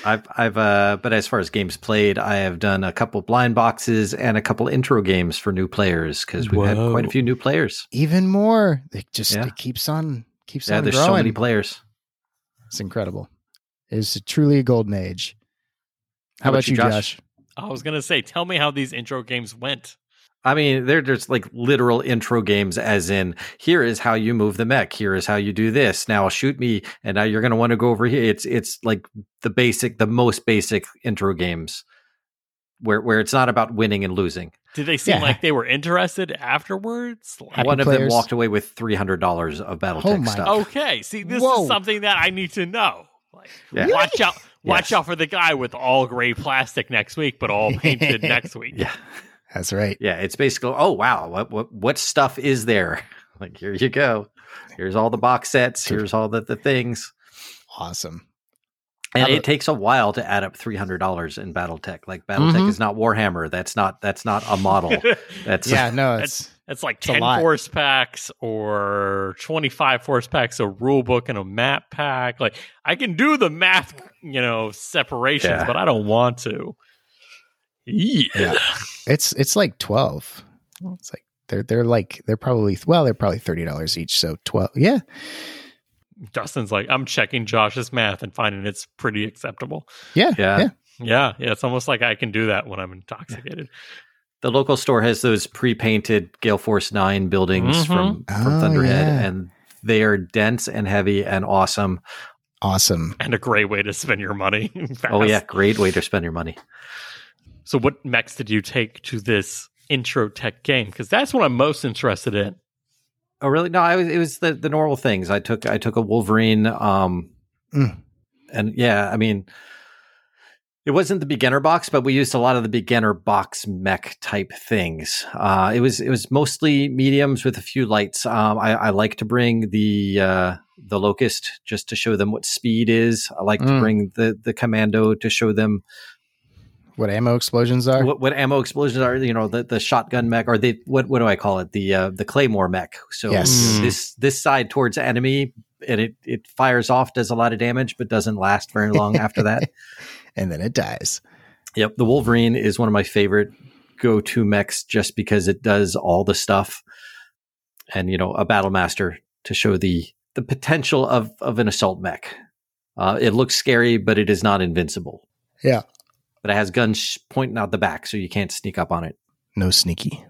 I've I've uh but as far as games played, I have done a couple blind boxes and a couple intro games for new players because we've had quite a few new players. Even more. It just Yeah. it keeps on keeps Yeah, on there's growing. so many players. It's incredible. It's truly a golden age. How, about, you, Josh? I was gonna say, tell me how these intro games went. I mean, there, there's like literal intro games, as in, here is how you move the mech. Here is how you do this. Now shoot me, and now you're going to want to go over here. It's it's like the basic, the most basic intro games, where where it's not about winning and losing. Did they seem Yeah. like they were interested afterwards? Like, Happy One of them walked away with three hundred dollars of BattleTech Oh my- stuff. okay, see, this Whoa. is something that I need to know. Like, Yeah. watch out, watch Yes. out for the guy with all gray plastic next week, but all painted next week. Yeah, That's right. yeah. It's basically, oh wow, what what what stuff is there? Like here you go. Here's all the box sets. Here's all the the things. Awesome. And How it takes a while to add up three hundred dollars in BattleTech. Like BattleTech Mhm. is not Warhammer. That's not that's not a model. That's Yeah, no, it's It's like a 10 lot. force packs or 25 force packs, a rule book and a map pack. Like I can do the math, you know, separations, Yeah. but I don't want to. Yeah. Yeah. it's it's like twelve. It's like they're they're like they're probably well they're probably thirty dollars each. So twelve. Yeah, Justin's like, I'm checking Josh's math and finding it's pretty acceptable. yeah, Yeah. yeah. Yeah. Yeah. It's almost like I can do that when I'm intoxicated. the local store has those pre-painted Gale Force Nine buildings Mhm. from from Oh, Thunderhead, yeah. and they are dense and heavy and awesome. Awesome. And a great way to spend your money. Oh yeah, great way to spend your money. So, what mechs did you take to this intro tech game? Because that's what I'm most interested in. Oh really? No, I was. It was the the normal things. I took I took a Wolverine. Um, Mm. and yeah, I mean, it wasn't the beginner box, but we used a lot of the beginner box mech type things. Uh, it was it was mostly mediums with a few lights. Um, I, I like to bring the uh, the locust just to show them what speed is. I like to Mm. bring the the commando to show them What ammo explosions are? what, what ammo explosions are. You know, the, the shotgun mech or the what what do I call it? The uh, the claymore mech. So Yes. Mm. this this side towards enemy. And it, it fires off, does a lot of damage, but doesn't last very long after that. and then it dies. Yep, the Wolverine is one of my favorite go-to mechs just because it does all the stuff, and you know, a battle master to show the the potential of of an assault mech. Uh, it looks scary, but it is not invincible. Yeah. But it has guns pointing out the back, so you can't sneak up on it. No sneaky.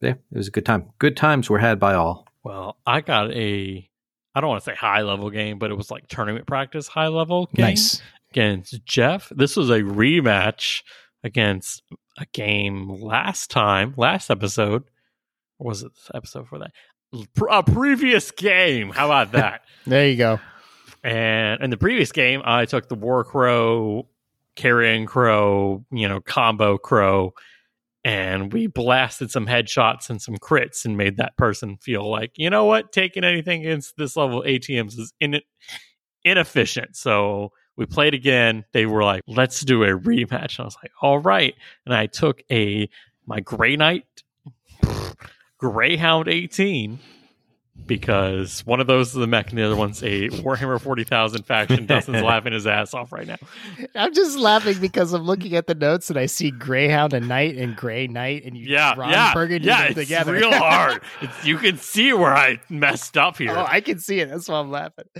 Yeah, it was a good time. Good times were had by all. Well, I got a, I don't want to say high level game, but it was like tournament practice high level game Nice. against Jeff. This was a rematch against a game last time, last episode. Or was it this episode for that? A previous game. How about that? There you go. And in the previous game, I took the War Crow, Carrion Crow, you know, combo Crow, and we blasted some headshots and some crits and made that person feel like, you know what, taking anything against this level ATMs is in- inefficient. So we played again. They were like, let's do a rematch. And I was like, all right. And I took a my Grey Knight Greyhound 18 because one of those is a mech and the other one's a Warhammer 40,000 faction. Dustin's laughing his ass off right now. I'm just laughing because I'm looking at the notes and I see Greyhound and Knight and Gray Knight and you Yeah, Ron yeah, Burgundy yeah. It's together. real hard. It's, you can see where I messed up here. oh, I can see it. That's why I'm laughing.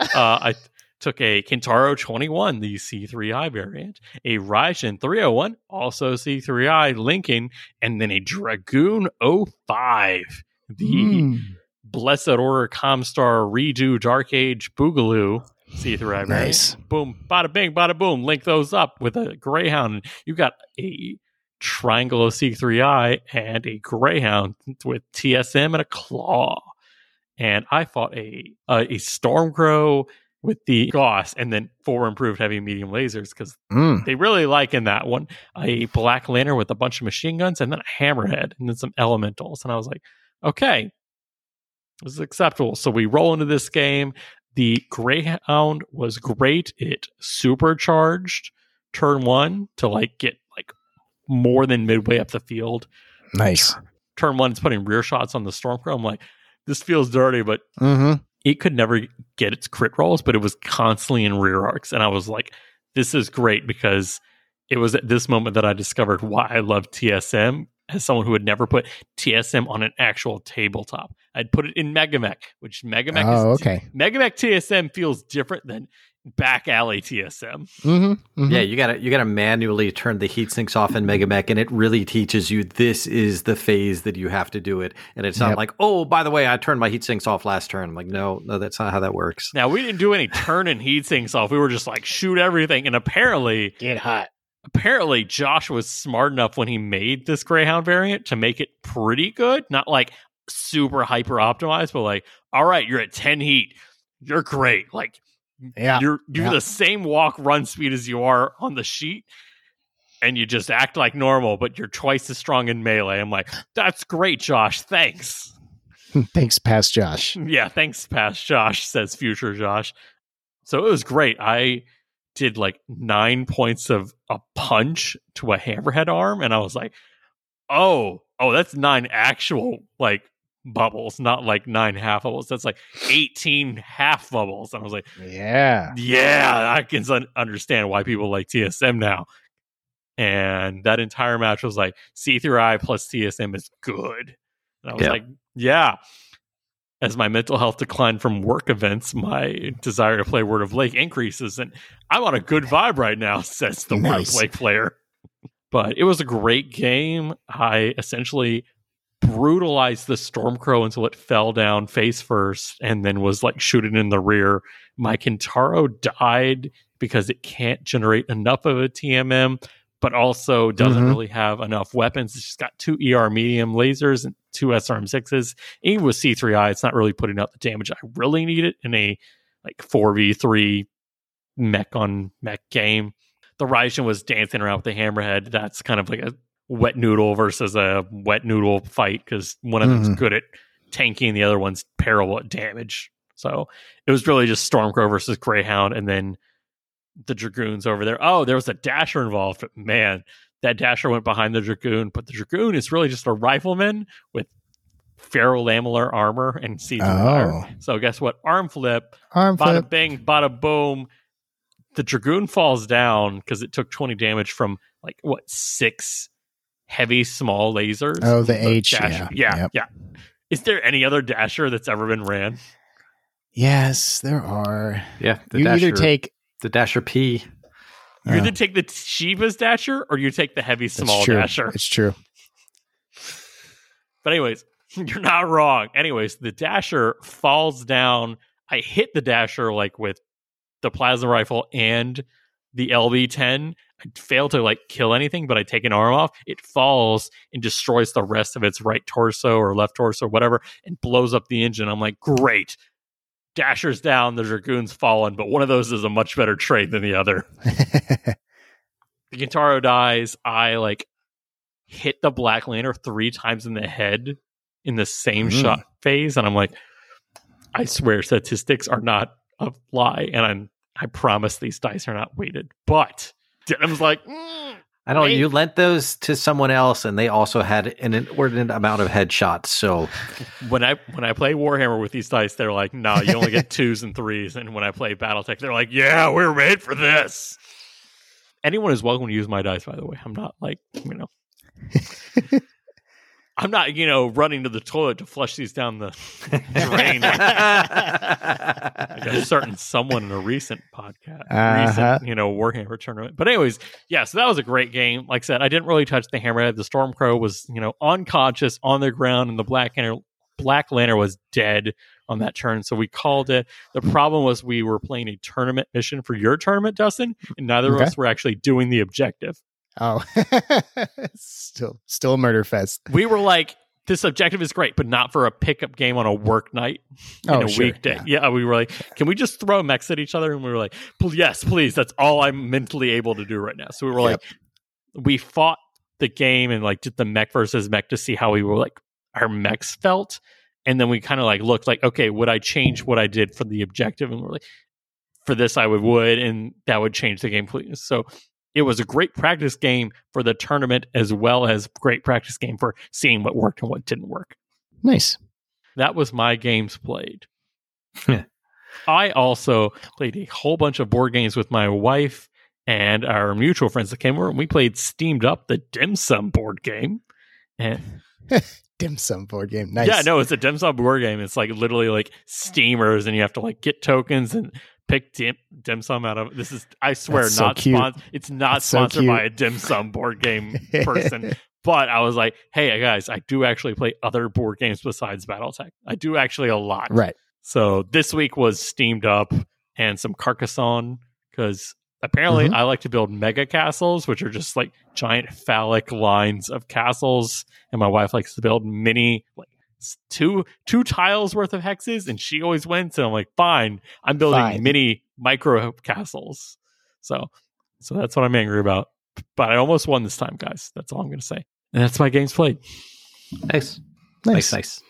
uh, I took a Kintaro 21, the C3i variant, a Raijin 301, also C3i Lincoln, and then a Dragoon 05, the Mm. Blessed Order Comstar Redo Dark Age Boogaloo C3i variant. Nice. Boom, bada bing, bada boom. Link those up with a Greyhound. You've got a triangle of C3i and a Greyhound with TSM and a Claw. And I fought a uh, a Stormcrow with the Gauss and then four improved heavy medium lasers because Mm. they really like in that one a Black Lantern with a bunch of machine guns and then a Hammerhead and then some elementals. And I was like, okay, is acceptable. So we roll into this game. The Greyhound was great. It supercharged turn one to like get like more than midway up the field. Nice. Turn one is putting rear shots on the Stormcrow. I'm like, this feels dirty, but Mm-hmm. it could never get its crit rolls, but it was constantly in rear arcs. And I was like, this is great because it was at this moment that I discovered why I love TSM as someone who had never put TSM on an actual tabletop. I'd put it in MegaMek, which MegaMek Oh, is okay. MegaMek TSM feels different than back alley TSM. Mm-hmm. Yeah, you gotta you gotta manually turn the heat sinks off in MegaMek, and it really teaches you this is the phase that you have to do it. And it's not Yep. like, oh, by the way, I turned my heat sinks off last turn. I'm like, no, no, that's not how that works. Now we didn't do any turn and heat sinks off. We were just like shoot everything. And apparently Get hot. Apparently Josh was smart enough when he made this Greyhound variant to make it pretty good, not like super hyper optimized, but like, all right, you're at 10 heat. You're great. Like Yeah. you're you're yeah. the same walk run speed as you are on the sheet. And you just act like normal, but you're twice as strong in melee. I'm like, that's great, Josh. Thanks. Thanks, past Josh. Yeah, thanks, past Josh, says future Josh. So it was great. I did like nine points of a punch to a hammerhead arm, and I was like, oh, oh, that's nine actual like bubbles, not like nine half bubbles. That's like 18 half bubbles. And I was like, Yeah. yeah, I can un- understand why people like TSM now. And that entire match was like C3I plus TSM is good. And I was Yeah. like, yeah. As my mental health declined from work events, my desire to play Word of Blake increases. And I'm on a good vibe right now, says the Word of Blake player. But it was a great game. I essentially brutalized the Stormcrow until it fell down face first and then was like shooting in the rear. My Kintaro died because it can't generate enough of a TMM, but also doesn't Mhm. really have enough weapons. It's just got two ER medium lasers and two SRM6s. Even with C3I, it's not really putting out the damage I really need it in a like 4v3 mech on mech game. The Raijin was dancing around with the hammerhead. That's kind of like a wet noodle versus a wet noodle fight because one of them's Mhm. good at tanking and the other one's terrible at damage. So it was really just Stormcrow versus Greyhound and then the Dragoons over there. Oh, there was a Dasher involved. But man, that Dasher went behind the Dragoon, but the Dragoon is really just a rifleman with ferrolamellar armor and seeds of fire. Oh. So guess what? Arm flip, Arm bada flip. bing, bada boom. The Dragoon falls down because it took 20 damage from like what six heavy small lasers. Oh, the H, Dasher. yeah. Yeah. Yep. Yeah. Is there any other Dasher that's ever been ran? Yes, there are. Yeah, the you Dasher, either take the Dasher P. You either take the Shiva's Dasher or you take the heavy small. Dasher. It's true. But anyways, you're not wrong. Anyways, the Dasher falls down. I hit the Dasher like with the plasma rifle and the LB10. I failed to like kill anything, but I take an arm off. It falls and destroys the rest of its right torso or left torso, or whatever, and blows up the engine. I'm like, great. Dasher's down, the Dragoon's fallen, but one of those is a much better trade than the other. the Kintaro dies. I like hit the Black Lantern three times in the head in the same Mm. shot phase, and I'm like, I swear statistics are not a lie, and I'm I promise these dice are not weighted. But Denham's like, "Mm, I know Wait. you lent those to someone else, and they also had an inordinate amount of headshots. So when I when I play Warhammer with these dice, they're like, "No, you only get twos and threes. And when I play BattleTech, they're like, "Yeah, we're made for this." Anyone is welcome to use my dice. By the way, I'm not like you know, I'm not you know running to the toilet to flush these down the drain. like a certain someone in a recent podcast, Uh-huh. recent you know Warhammer tournament. But anyways, yeah, so that was a great game. Like I said, I didn't really touch the hammerhead. The Stormcrow was you know unconscious on the ground, and the Black Lantern, Black Lantern was dead on that turn. So we called it. The problem was we were playing a tournament mission for your tournament, Dustin, and neither Okay. of us were actually doing the objective. Oh, still, still a murder fest. We were like. This objective is great, but not for a pickup game on a work night in Oh, a sure, weekday. yeah. Yeah. we were like, can we just throw mechs at each other? And we were like, yes, please. That's all I'm mentally able to do right now. So we were like, we fought the game and like did the mech versus mech to see how we were like our mechs felt. And then we kind of like looked like, okay, would I change what I did for the objective? And we're like, for this, I would would, and that would change the game, please. So it was a great practice game for the tournament as well as great practice game for seeing what worked and what didn't work. Nice. That was my games played. I also played a whole bunch of board games with my wife and our mutual friends that came over, and we played Steamed Up, the dim sum board game. And Dim sum board game. Nice. yeah, no, it's a dim sum board game. It's like literally like steamers, and you have to like get tokens and pick dim, dim sum out of. This is, I swear, That's so not spon- It's not That's sponsored cute. by a dim sum board game person. But I was like, hey guys, I do actually play other board games besides BattleTech. I do actually a lot. Right. So this week was steamed up and some Carcassonne because apparently Mhm. I like to build mega castles, which are just like giant phallic lines of castles, and my wife likes to build mini like two two tiles worth of hexes, and she always wins. And I'm like, fine, I'm building Fine. mini micro castles. So so that's what I'm angry about. But I almost won this time, guys. That's all I'm going to say. And that's my games played. nice, Nice. nice, nice.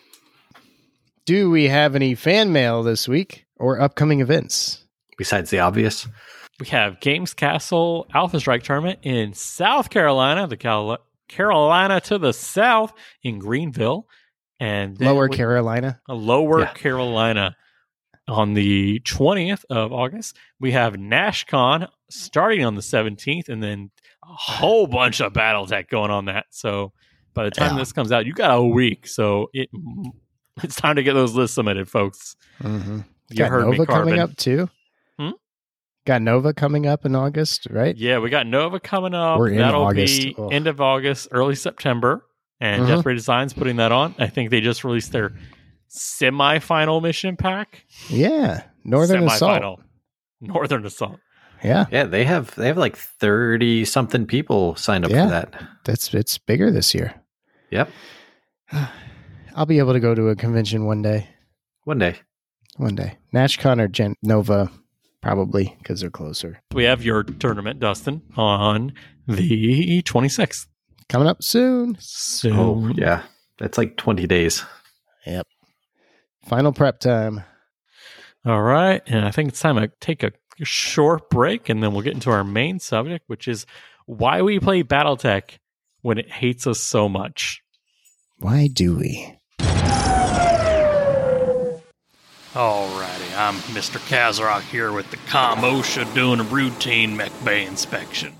Do we have any fan mail this week or upcoming events? Besides the obvious, we have Games Castle Alpha Strike tournament in South Carolina, the Cal- Carolina to the south in Greenville, and Lower we- Carolina. uh, Lower Yeah. Carolina on the 20th of August. We have NashCon starting on the 17th, and then a whole bunch of BattleTech going on that. So by the time Yeah. this comes out, you got a week. So it it's time to get those lists submitted, folks. Mm-hmm. You Got heard Nova me, Carbon. coming up too. Hmm? Got Nova coming up in August, right? Yeah, we got Nova coming up. We're in That'll August. be end of August, early September. And Mhm. Death Ray Designs putting that on. I think they just released their semi-final mission pack. Yeah. Northern Assault. Semi-final. Northern Assault. Yeah. yeah, they have they have like thirty something people signed up Yeah. for that. That's it's bigger this year. Yep, I'll be able to go to a convention one day. one day. One day. NashCon or Gen- Nova, probably because they're closer. We have your tournament, Dustin, on the 26th. Coming up soon. So Oh yeah, that's like twenty days. Yep. Final prep time. All right. And I think it's time to take a short break and then we'll get into our main subject, which is why we play Battletech when it hates us so much. Why do we? Alrighty, I'm Mr. Kazrock here with the Comosha doing a routine mech bay inspection.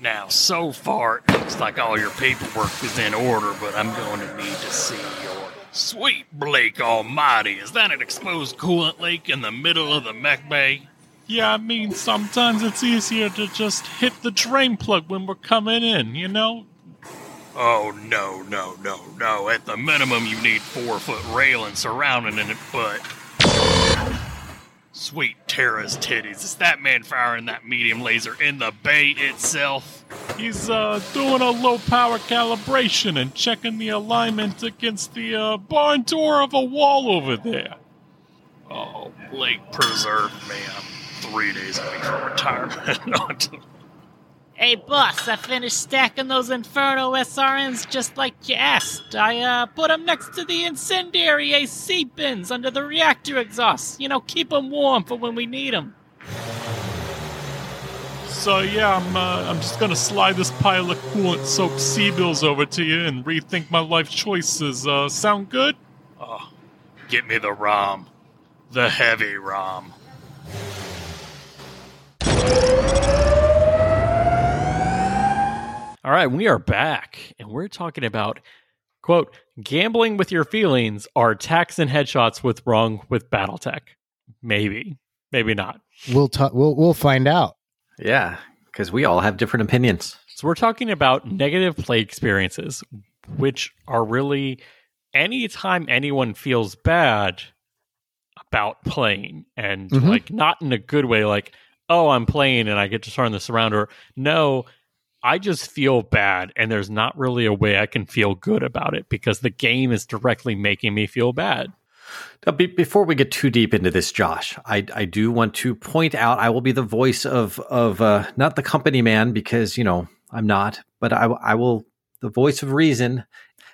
Now, so far, it looks like all your paperwork is in order, but I'm going to need to see your. Sweet Blake Almighty, is that an exposed coolant leak in the middle of the mech bay? Yeah, I mean, sometimes it's easier to just hit the drain plug when we're coming in, you know? Oh, no, no, no, no. At the minimum, you need four foot railing surrounding it, but. Sweet Tara's titties. Is that man firing that medium laser in the bay itself? He's, uh, doing a low power calibration and checking the alignment against the, uh, barn door of a wall over there. Oh, Blake preserve me. I'm three days away from retirement. Hey, boss, I finished stacking those Inferno SRMs just like you asked. I, uh, put them next to the incendiary AC bins under the reactor exhaust. You know, keep them warm for when we need them. boss. Uh, yeah, I'm. Uh, I'm just gonna slide this pile of coolant-soaked C-bills over to you and rethink my life choices. Uh, sound good? Oh, get me the ROM. the heavy rum. All right, we are back, and we're talking about quote gambling with your feelings are attacks and headshots with wrong with BattleTech. Maybe, maybe not. We'll talk. We'll we'll find out. Yeah, because we all have different opinions. So we're talking about negative play experiences, which are really anytime anyone feels bad about playing and Mhm. like not in a good way, like, oh, I'm playing and I get to turn this around, or no, I just feel bad and there's not really a way I can feel good about it because the game is directly making me feel bad. Now, be, before we get too deep into this, Josh, I, I do want to point out I will be the voice of of uh, not the company man because you know I'm not, but I, I will the voice of reason.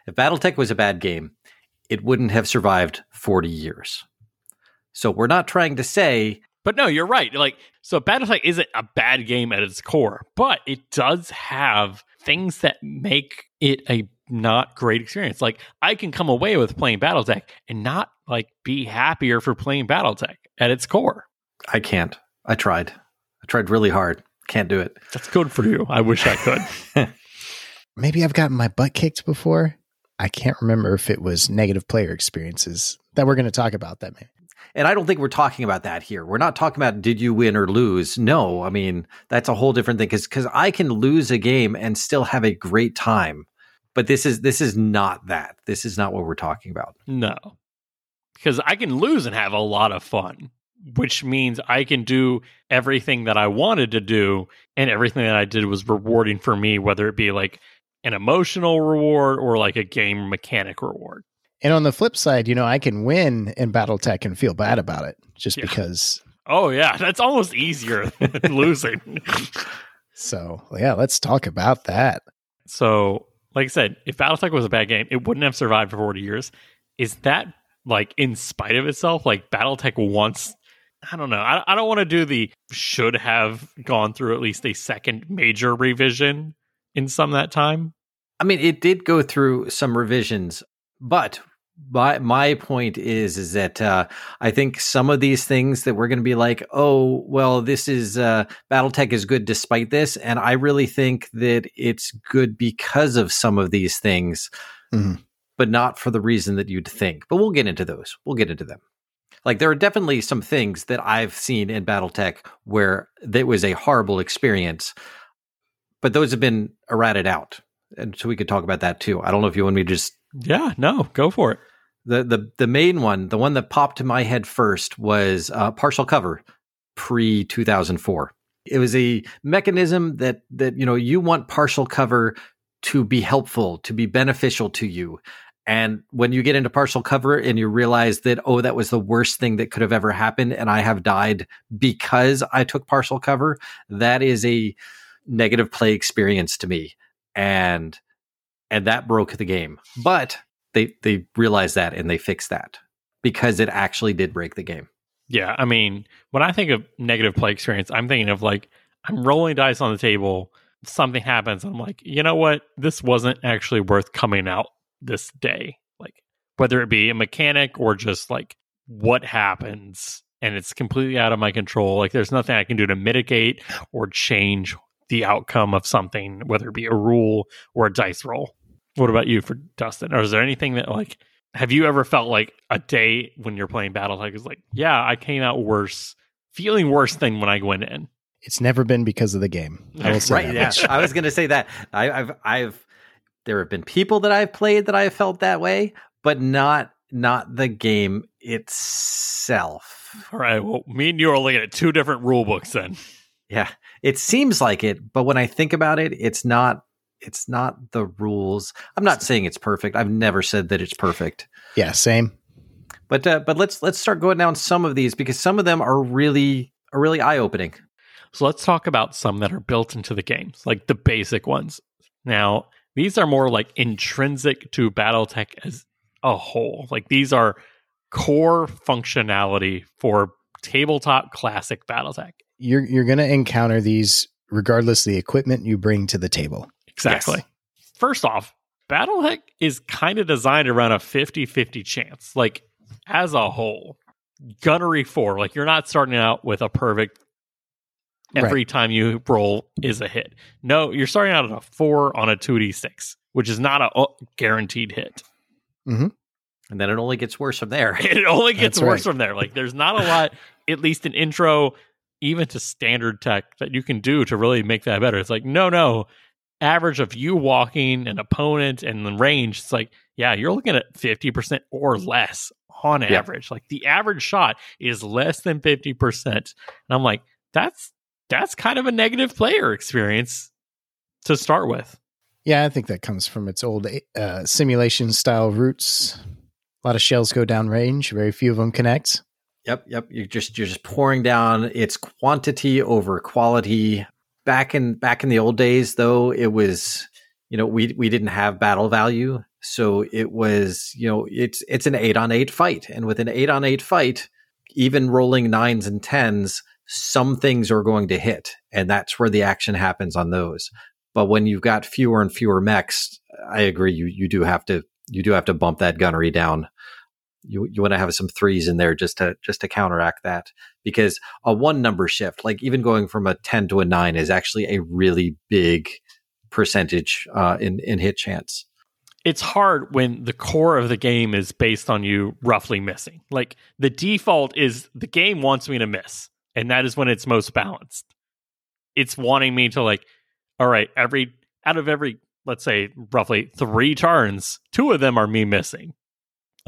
If BattleTech was a bad game, it wouldn't have survived 40 years. So we're not trying to say But no, you're right. Like, so BattleTech isn't a bad game at its core, but it does have things that make it a not great experience. Like, I can come away with playing BattleTech and not like be happier for playing BattleTech at its core. I can't. I tried. I tried really hard. Can't do it. That's good for you. I wish I could. Maybe I've gotten my butt kicked before. I can't remember if it was negative player experiences that we're going to talk about. That maybe. And I don't think we're talking about that here. We're not talking about did you win or lose. No, I mean that's a whole different thing because because I can lose a game and still have a great time. But this is this is not that. This is not what we're talking about. no, because I can lose and have a lot of fun, which means I can do everything that I wanted to do, and everything that I did was rewarding for me, whether it be like an emotional reward or like a game mechanic reward. And on the flip side, you know, I can win in BattleTech and feel bad about it just Yeah. because. Oh yeah, that's almost easier than losing. So yeah, let's talk about that. So, like I said, if BattleTech was a bad game, it wouldn't have survived for 40 years. Is that like in spite of itself? Like BattleTech wants I don't know. I, I don't want to do the should have gone through at least a second major revision in some that time. I mean, it did go through some revisions, but my my point is is that uh, I think some of these things that we're going to be like, oh, well, this is uh, BattleTech is good despite this, and I really think that it's good because of some of these things, Mhm. but not for the reason that you'd think. But we'll get into those. We'll get into them. Like there are definitely some things that I've seen in BattleTech where that was a horrible experience, but those have been errated out and so we could talk about that too. I don't know if you want me to just Yeah, no, go for it. the the the main one, the one that popped to my head first was uh, partial cover pre two thousand four. It was a mechanism that that you know you want partial cover to be helpful, to be beneficial to you. And when you get into partial cover and you realize that, oh, that was the worst thing that could have ever happened, and I have died because I took partial cover, that is a negative play experience to me. And and that broke the game. But they they realized that and they fixed that because it actually did break the game. Yeah, I mean, when I think of negative play experience, I'm thinking of like I'm rolling dice on the table, something happens, I'm like, you know what? This wasn't actually worth coming out this day. Like whether it be a mechanic or just like what happens and it's completely out of my control. Like there's nothing I can do to mitigate or change the outcome of something, whether it be a rule or a dice roll. What about you for Dustin? Or is there anything that like have you ever felt like a day when you're playing BattleTech is like, yeah, I came out worse, feeling worse than when I went in? It's never been because of the game. I will say right? that Yeah. I was going to say that. I, I've I've there have been people that I've played that I have felt that way, but not not the game itself. All right. Well, me and you are looking at two different rule books then. Yeah, it seems like it, but when I think about it, it's not. It's not the rules. I'm not saying it's perfect. I've never said that it's perfect. Yeah, same. But uh, but let's let's start going down some of these because some of them are really are really eye opening. So let's talk about some that are built into the games, like the basic ones. Now, these are more like intrinsic to Battletech as a whole. Like these are core functionality for tabletop classic Battletech. You're you're going to encounter these regardless of the equipment you bring to the table. Exactly. First off, Battletech is kind of designed around a 50 50 chance. Like, as a whole, Gunnery 4, like, you're not starting out with a perfect every time you roll is a hit. No, you're starting out at a 4 on a 2d6, which is not a uh, guaranteed hit. And then it only gets worse from there. It only gets That's worse right. from there. Like, there's not a lot, at least an intro, even to standard tech, that you can do to really make that better. It's like, no, no. Average of you walking an opponent and the range, it's like, yeah, you're looking at 50% or less on Yeah. average. Like the average shot is less than 50%. And I'm like, that's that's kind of a negative player experience to start with. Yeah, I think that comes from its old uh, simulation style roots. A lot of shells go down range, very few of them connect. Yep, yep. You're just you're just pouring down its quantity over quality. Back in back in the old days, though, it was you know we we didn't have battle value, so it was you know it's it's an eight on eight fight, and with an eight on eight fight, even rolling nines and tens, some things are going to hit, and that's where the action happens on those. But when you've got fewer and fewer mechs, I agree. You you do have to you do have to bump that gunnery down you you want to have some threes in there just to just to counteract that because a one number shift like even going from a 10 to a 9 is actually a really big percentage uh, in in hit chance it's hard when the core of the game is based on you roughly missing. Like the default is the game wants me to miss, and that is when it's most balanced. It's wanting me to like, all right, every out of every let's say roughly three turns, two of them are me missing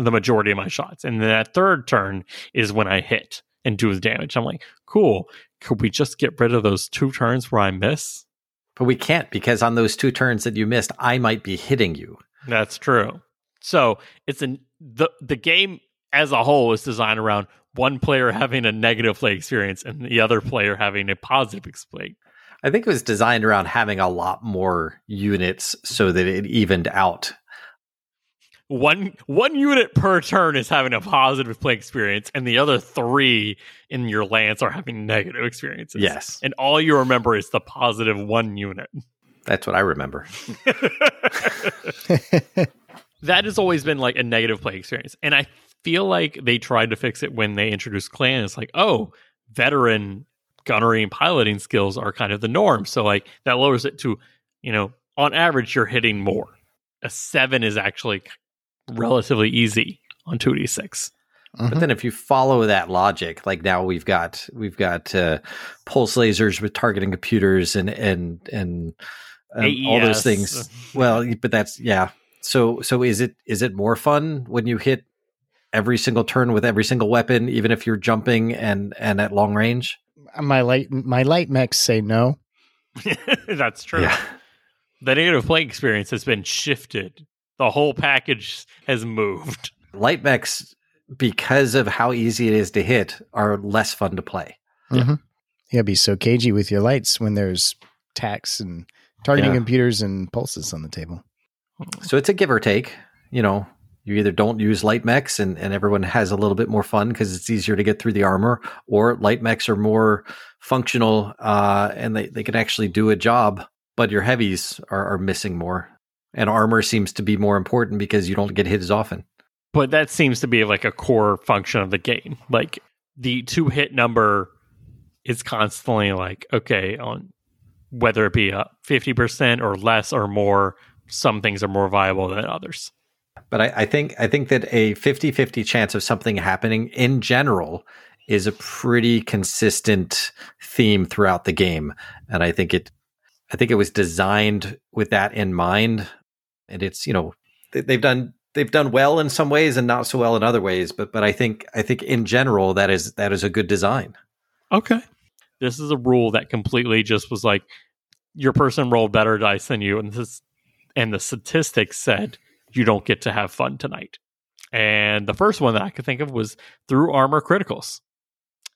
the majority of my shots, and then that third turn is when I hit and do the damage. I'm like, cool. Could we just get rid of those two turns where I miss? but we can't because on those two turns that you missed i might be hitting you That's true. So it's an the the game as a whole is designed around one player having a negative play experience and the other player having a positive experience. i think it was designed around having a lot more units so that it evened out One one unit per turn is having a positive play experience, and the other three in your lance are having negative experiences. yes and all you remember is the positive one unit. that's what i remember that has always been like a negative play experience. And I feel like they tried to fix it when they introduced clan. It's like, oh, veteran gunnery and piloting skills are kind of the norm. So like that lowers it to, you know, on average you're hitting more. A seven is actually relatively easy on 2d6. But then if you follow that logic, like now we've got we've got uh, pulse lasers with targeting computers and and and um, all those things. Well, but that's yeah. So so is it is it more fun when you hit every single turn with every single weapon, even if you're jumping and and at long range? my light my light mechs say no. That's true. Yeah. The negative play experience has been shifted. The whole package has moved. Light mechs, because of how easy it is to hit, are less fun to play. Yeah. Mhm. You gotta be so cagey with your lights when there's tacks and targeting Yeah. computers and pulses on the table. So it's a give or take. You know, you either don't use light mechs and, and everyone has a little bit more fun because it's easier to get through the armor, or light mechs are more functional uh, and they, they can actually do a job, but your heavies are, are missing more. And armor seems to be more important because you don't get hit as often. but that seems to be like a core function of the game. Like the two hit number is constantly like okay on whether it be a fifty percent or less or more. Some things are more viable than others. But I, I think I think that a 50-50 chance of something happening in general is a pretty consistent theme throughout the game. And I think it I think it was designed with that in mind. And it's, you know, they- they've done they've done well in some ways and not so well in other ways. But but I think I think in general that is that is a good design. Okay, this is a rule that completely just was like your person rolled better dice than you, and this and the statistics said you don't get to have fun tonight. And the first one that I could think of was through armor criticals.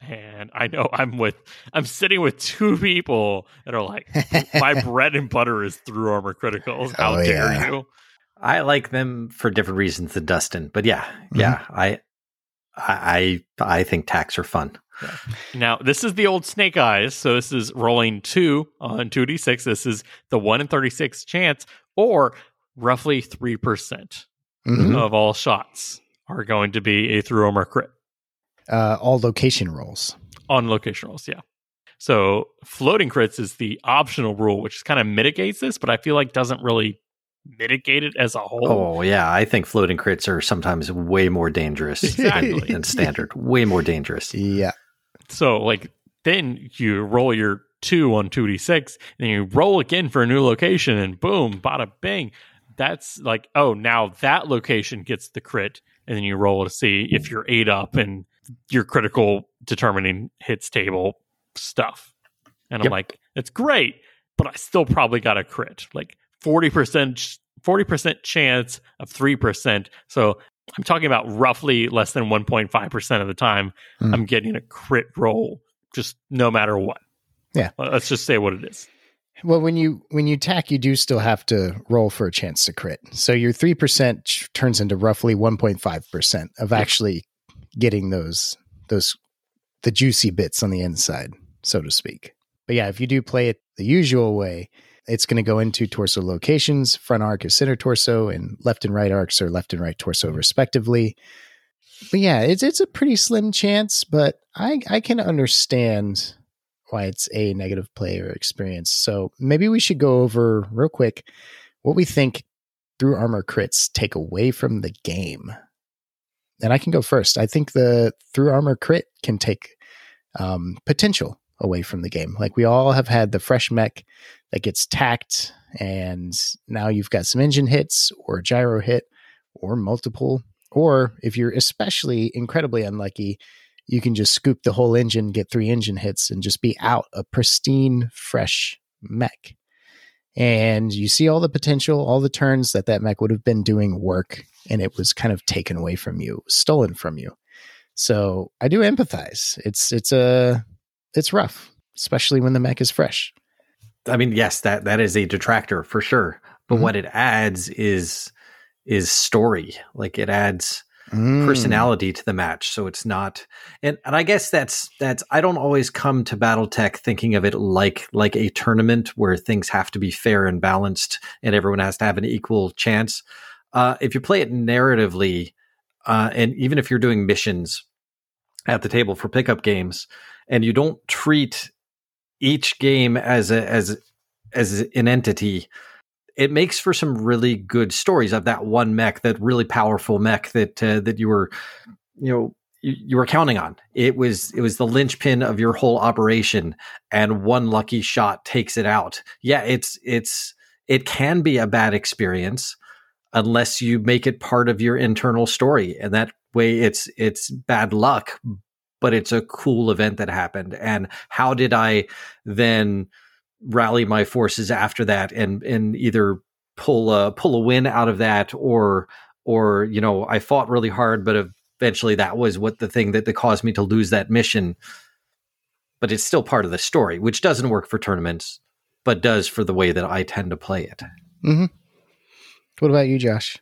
And I know I'm with I'm sitting with two people that are like, my bread and butter is through armor criticals. How Oh, dare yeah. you? I like them for different reasons than Dustin. But yeah, yeah, I I I, I think tacks are fun. Now, this is the old snake eyes. So this is rolling two on 2d6. This is the 1 in 36 chance, or roughly 3% Mhm. of all shots are going to be a through armor crit Uh, all location rolls. on location rolls. Yeah. So floating crits is the optional rule, which kind of mitigates this, but I feel like doesn't really mitigate it as a whole. Oh yeah, I think floating crits are sometimes way more dangerous Exactly. than standard. Way more dangerous. Yeah. So like then you roll your two on 2d6 and you roll again for a new location and boom, bada bing. That's like, oh, now that location gets the crit, and then you roll to see if you're eight up and your critical determining hits table stuff. And I'm like, it's great, but I still probably got a crit. Like 40% 40% chance of 3%. So I'm talking about roughly less than 1.5% of the time Hmm. I'm getting a crit roll just no matter what. Yeah. Let's just say what it is. Well, when you when you tack, you do still have to roll for a chance to crit. So your three percent ch- turns into roughly one point five percent of actually getting those those the juicy bits on the inside, so to speak. But yeah, if you do play it the usual way, it's going to go into torso locations. Front arc is center torso, and left and right arcs are left and right torso, respectively. But yeah, it's it's a pretty slim chance, but I I can understand why it's a negative player experience. So maybe we should go over real quick what we think through armor crits take away from the game. And I can go first. I think the through armor crit can take um, potential away from the game. Like we all have had the fresh mech that gets tacked, and now you've got some engine hits or gyro hit or multiple. Or if you're especially incredibly unlucky, you can just scoop the whole engine, get three engine hits, and just be out a pristine, fresh mech. And you see all the potential, all the turns that that mech would have been doing work, and it was kind of taken away from you, stolen from you. So I do empathize. It's it's a it's rough, especially when the mech is fresh. I mean, yes, that that is a detractor for sure. But Mhm. what it adds is is story. Like it adds Mm. personality to the match. So it's not and, and I guess that's that's I don't always come to Battletech thinking of it like like a tournament where things have to be fair and balanced and everyone has to have an equal chance. Uh, if you play it narratively, uh, and even if you're doing missions at the table for pickup games, and you don't treat each game as a as as an entity, it makes for some really good stories of that one mech, that really powerful mech that uh, that you were, you know, you, you were counting on. It was it was the linchpin of your whole operation, and one lucky shot takes it out. Yeah, it's it's it can be a bad experience unless you make it part of your internal story, and that way it's it's bad luck, but it's a cool event that happened. And how did I then? rally my forces after that and and either pull a pull a win out of that or or you know I fought really hard but eventually that was what the thing that, that caused me to lose that mission but it's still part of the story which doesn't work for tournaments but does for the way that I tend to play it mm-hmm. What about you, Josh?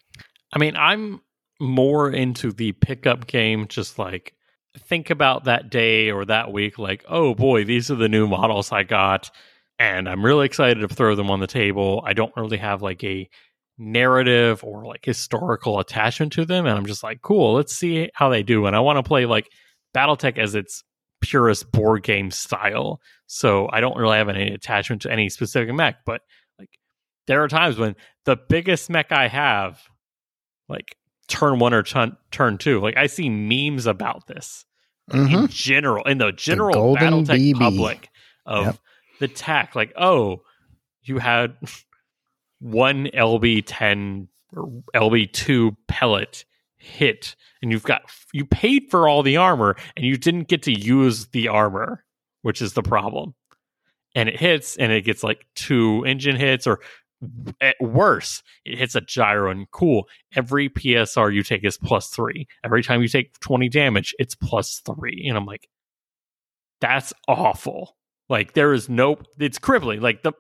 I mean, I'm more into the pickup game, just like think about that day or that week, like, oh boy, these are the new models I got. And I'm really excited to throw them on the table. I don't really have like a narrative or like historical attachment to them. And I'm just like, cool, let's see how they do. And I want to play like Battletech as its purest board game style. So I don't really have any attachment to any specific mech, but there are times when the biggest mech I have, like turn one or turn, turn two, like I see memes about this in mm-hmm. general, in the general golden Battletech BB. public of Yep. the tech. Like, oh, you had one LB10 or LB2 pellet hit, and you've got you paid for all the armor, and you didn't get to use the armor, which is the problem. And it hits, and it gets like two engine hits, or at worse, it hits a gyro and cool. Every PSR you take is plus three. Every time you take 20 damage, it's plus three. And I'm like, that's awful. Like there is no it's crippling. Like the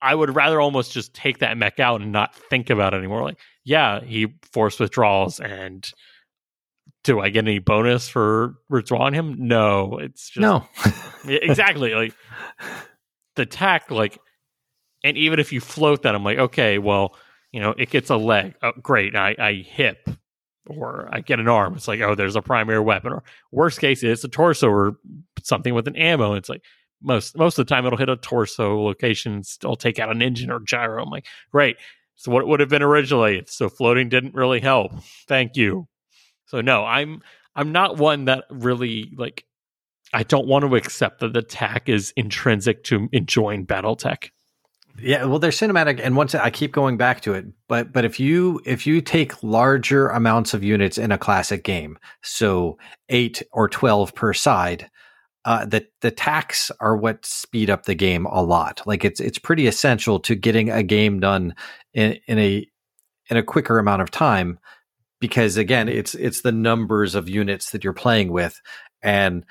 I would rather almost just take that mech out and not think about it anymore. Like, yeah, he forced withdrawals and do I get any bonus for withdrawing him? No, it's just no. Exactly. like the TAC, like, and even if you float that, I'm like, okay, well, you know, it gets a leg. Oh, great. I, I hip or I get an arm. It's like, oh, there's a primary weapon. Or worst case, it's a torso or something with an ammo. It's like most most of the time it'll hit a torso location, still take out an engine or gyro. I'm like, great. So what it would have been originally. So floating didn't really help. Thank you. So no, I'm I'm not one that really like I don't want to accept that the TAC is intrinsic to enjoying BattleTech. Yeah, well, they're cinematic, and once I keep going back to it, but but if you if you take larger amounts of units in a classic game, so eight or twelve per side, uh, the the TACs are what speed up the game a lot. Like it's it's pretty essential to getting a game done in, in a in a quicker amount of time, because again, it's it's the numbers of units that you're playing with, and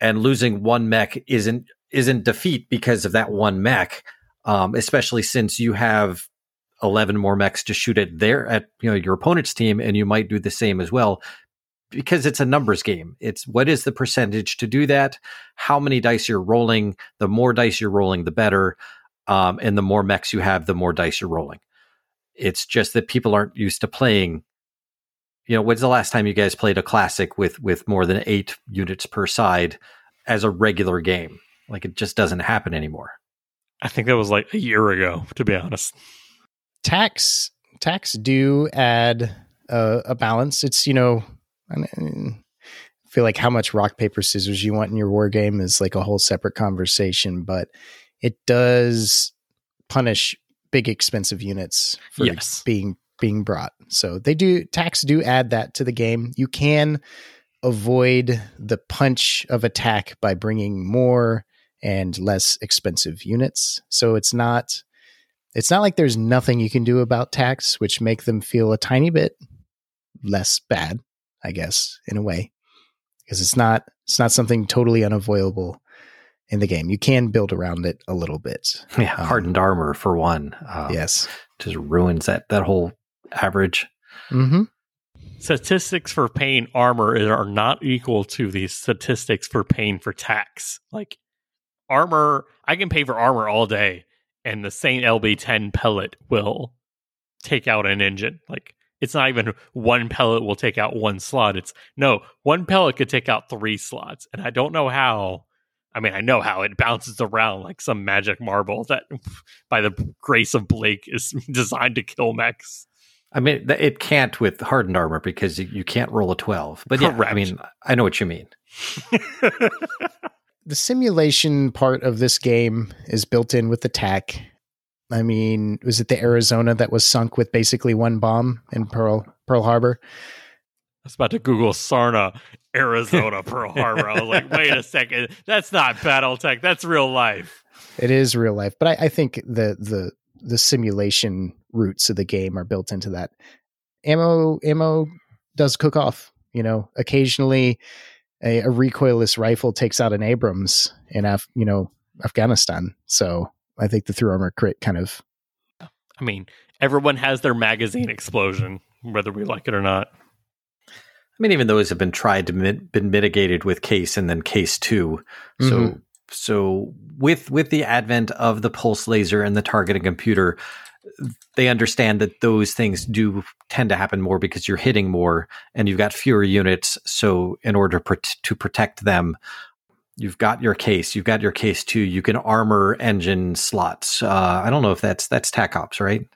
and losing one mech isn't isn't defeat because of that one mech um, especially since you have 11 more mechs to shoot at their at you know your opponent's team and you might do the same as well. Because it's a numbers game. It's what is the percentage to do that? How many dice you're rolling? The more dice you're rolling the better. Um, and the more mechs you have the more dice you're rolling. It's just that people aren't used to playing you know when's the last time you guys played a classic with with more than eight units per side as a regular game? Like it just doesn't happen anymore I think that was like a year ago, to be honest. TACs TACs do add a, a balance. It's you know, I, mean, I feel like how much rock paper scissors you want in your war game is like a whole separate conversation, but it does punish big expensive units for yes. being being brought. So they do TACs do add that to the game. You can avoid the punch of attack by bringing more and less expensive units. So it's not it's not like there's nothing you can do about TACs which make them feel a tiny bit less bad, I guess, in a way. Because it's not it's not something totally unavoidable in the game. You can build around it a little bit. Yeah, um, hardened armor for one. Um, yes, just ruins that that whole average. Mm-hmm. Statistics for paying armor are not equal to the statistics for paying for TACs. Like armor, I can pay for armor all day, and the Saint LB10 pellet will take out an engine. Like it's not even one pellet will take out one slot. It's no one pellet could take out three slots, and I don't know how. I mean, I know how it bounces around like some magic marble that, by the grace of Blake, is designed to kill mechs. I mean, it can't with hardened armor because you can't roll a twelve. But yeah, Correct. I mean, I know what you mean. the simulation part of this game is built in with the tech. I mean, was it the Arizona that was sunk with basically one bomb in Pearl Pearl Harbor? I was about to Google Sarna, Arizona, Pearl Harbor. I was like, wait a second, that's not BattleTech, that's real life. It is real life, but I, I think the the the simulation roots of the game are built into that. Ammo ammo does cook off. You know, occasionally a, a recoilless rifle takes out an Abrams in Af, you know Afghanistan. So I think the through armor crit kind of. I mean, everyone has their magazine explosion, whether we like it or not. I mean, even those have been tried to mit- been mitigated with case and then case 2 mm-hmm. So so with with the advent of the pulse laser and the targeting computer, they understand that those things do tend to happen more because you're hitting more and you've got fewer units. So in order to protect them, you've got your case, you've got your case too. You can armor engine slots. Uh, I don't know if that's that's TAC Ops, right?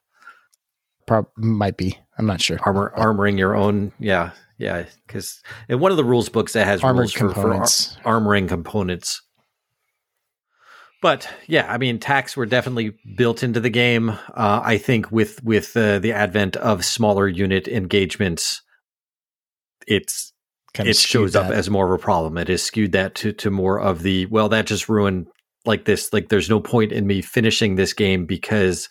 Prob- might be. I'm not sure. Armor armoring your own. Yeah, yeah. Because in one of the rules books that has Armored rules for, for ar- armoring components. But yeah, I mean, TACs were definitely built into the game. Uh, I think with with uh, the advent of smaller unit engagements, it's kind of it shows that. up as more of a problem. It has skewed that to to more of the well, that just ruined like this. Like, there's no point in me finishing this game because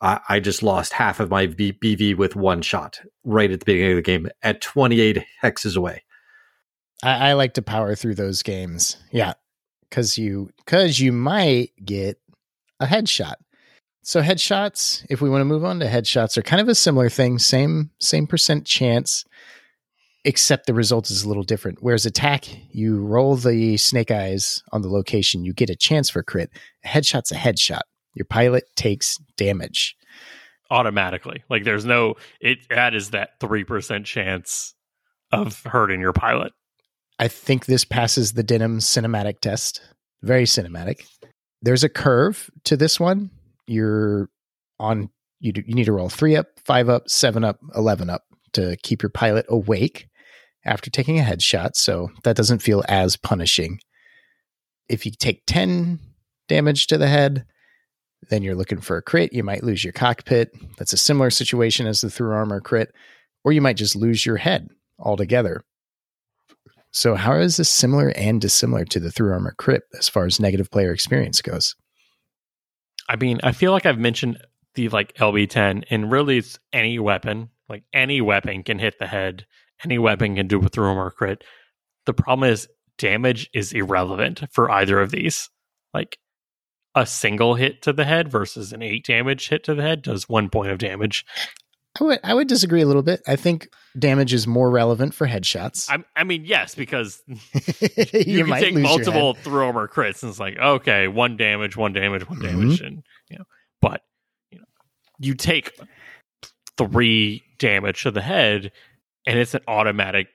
I, I just lost half of my B- BV with one shot right at the beginning of the game at 28 hexes away. I, I like to power through those games. Yeah, because you because you might get a headshot. So headshots, if we want to move on to headshots, are kind of a similar thing. Same same percent chance. except the result is a little different. Whereas attack, you roll the snake eyes on the location, you get a chance for crit. A headshot's a headshot. Your pilot takes damage. automatically. Like there's no it that is that three percent chance of hurting your pilot. I think this passes the Denham cinematic test. Very cinematic. There's a curve to this one. You're on. You do, you need to roll three up, five up, seven up, eleven up to keep your pilot awake after taking a headshot. So that doesn't feel as punishing. If you take ten damage to the head, then you're looking for a crit. You might lose your cockpit. That's a similar situation as the through armor crit, or you might just lose your head altogether. So, how is this similar and dissimilar to the through armor crit as far as negative player experience goes? I mean, I feel like I've mentioned the like LB10, and really it's any weapon. Like any weapon can hit the head. Any weapon can do a through armor crit. The problem is damage is irrelevant for either of these. Like a single hit to the head versus an eight damage hit to the head does one point of damage. I would I would disagree a little bit. I think damage is more relevant for headshots. I, I mean, yes, because you, you, can might take multiple throw armor crits, and it's like okay, one damage, one damage, one damage, Mm-hmm. and you know, but you know, you take three damage to the head, and it's an automatic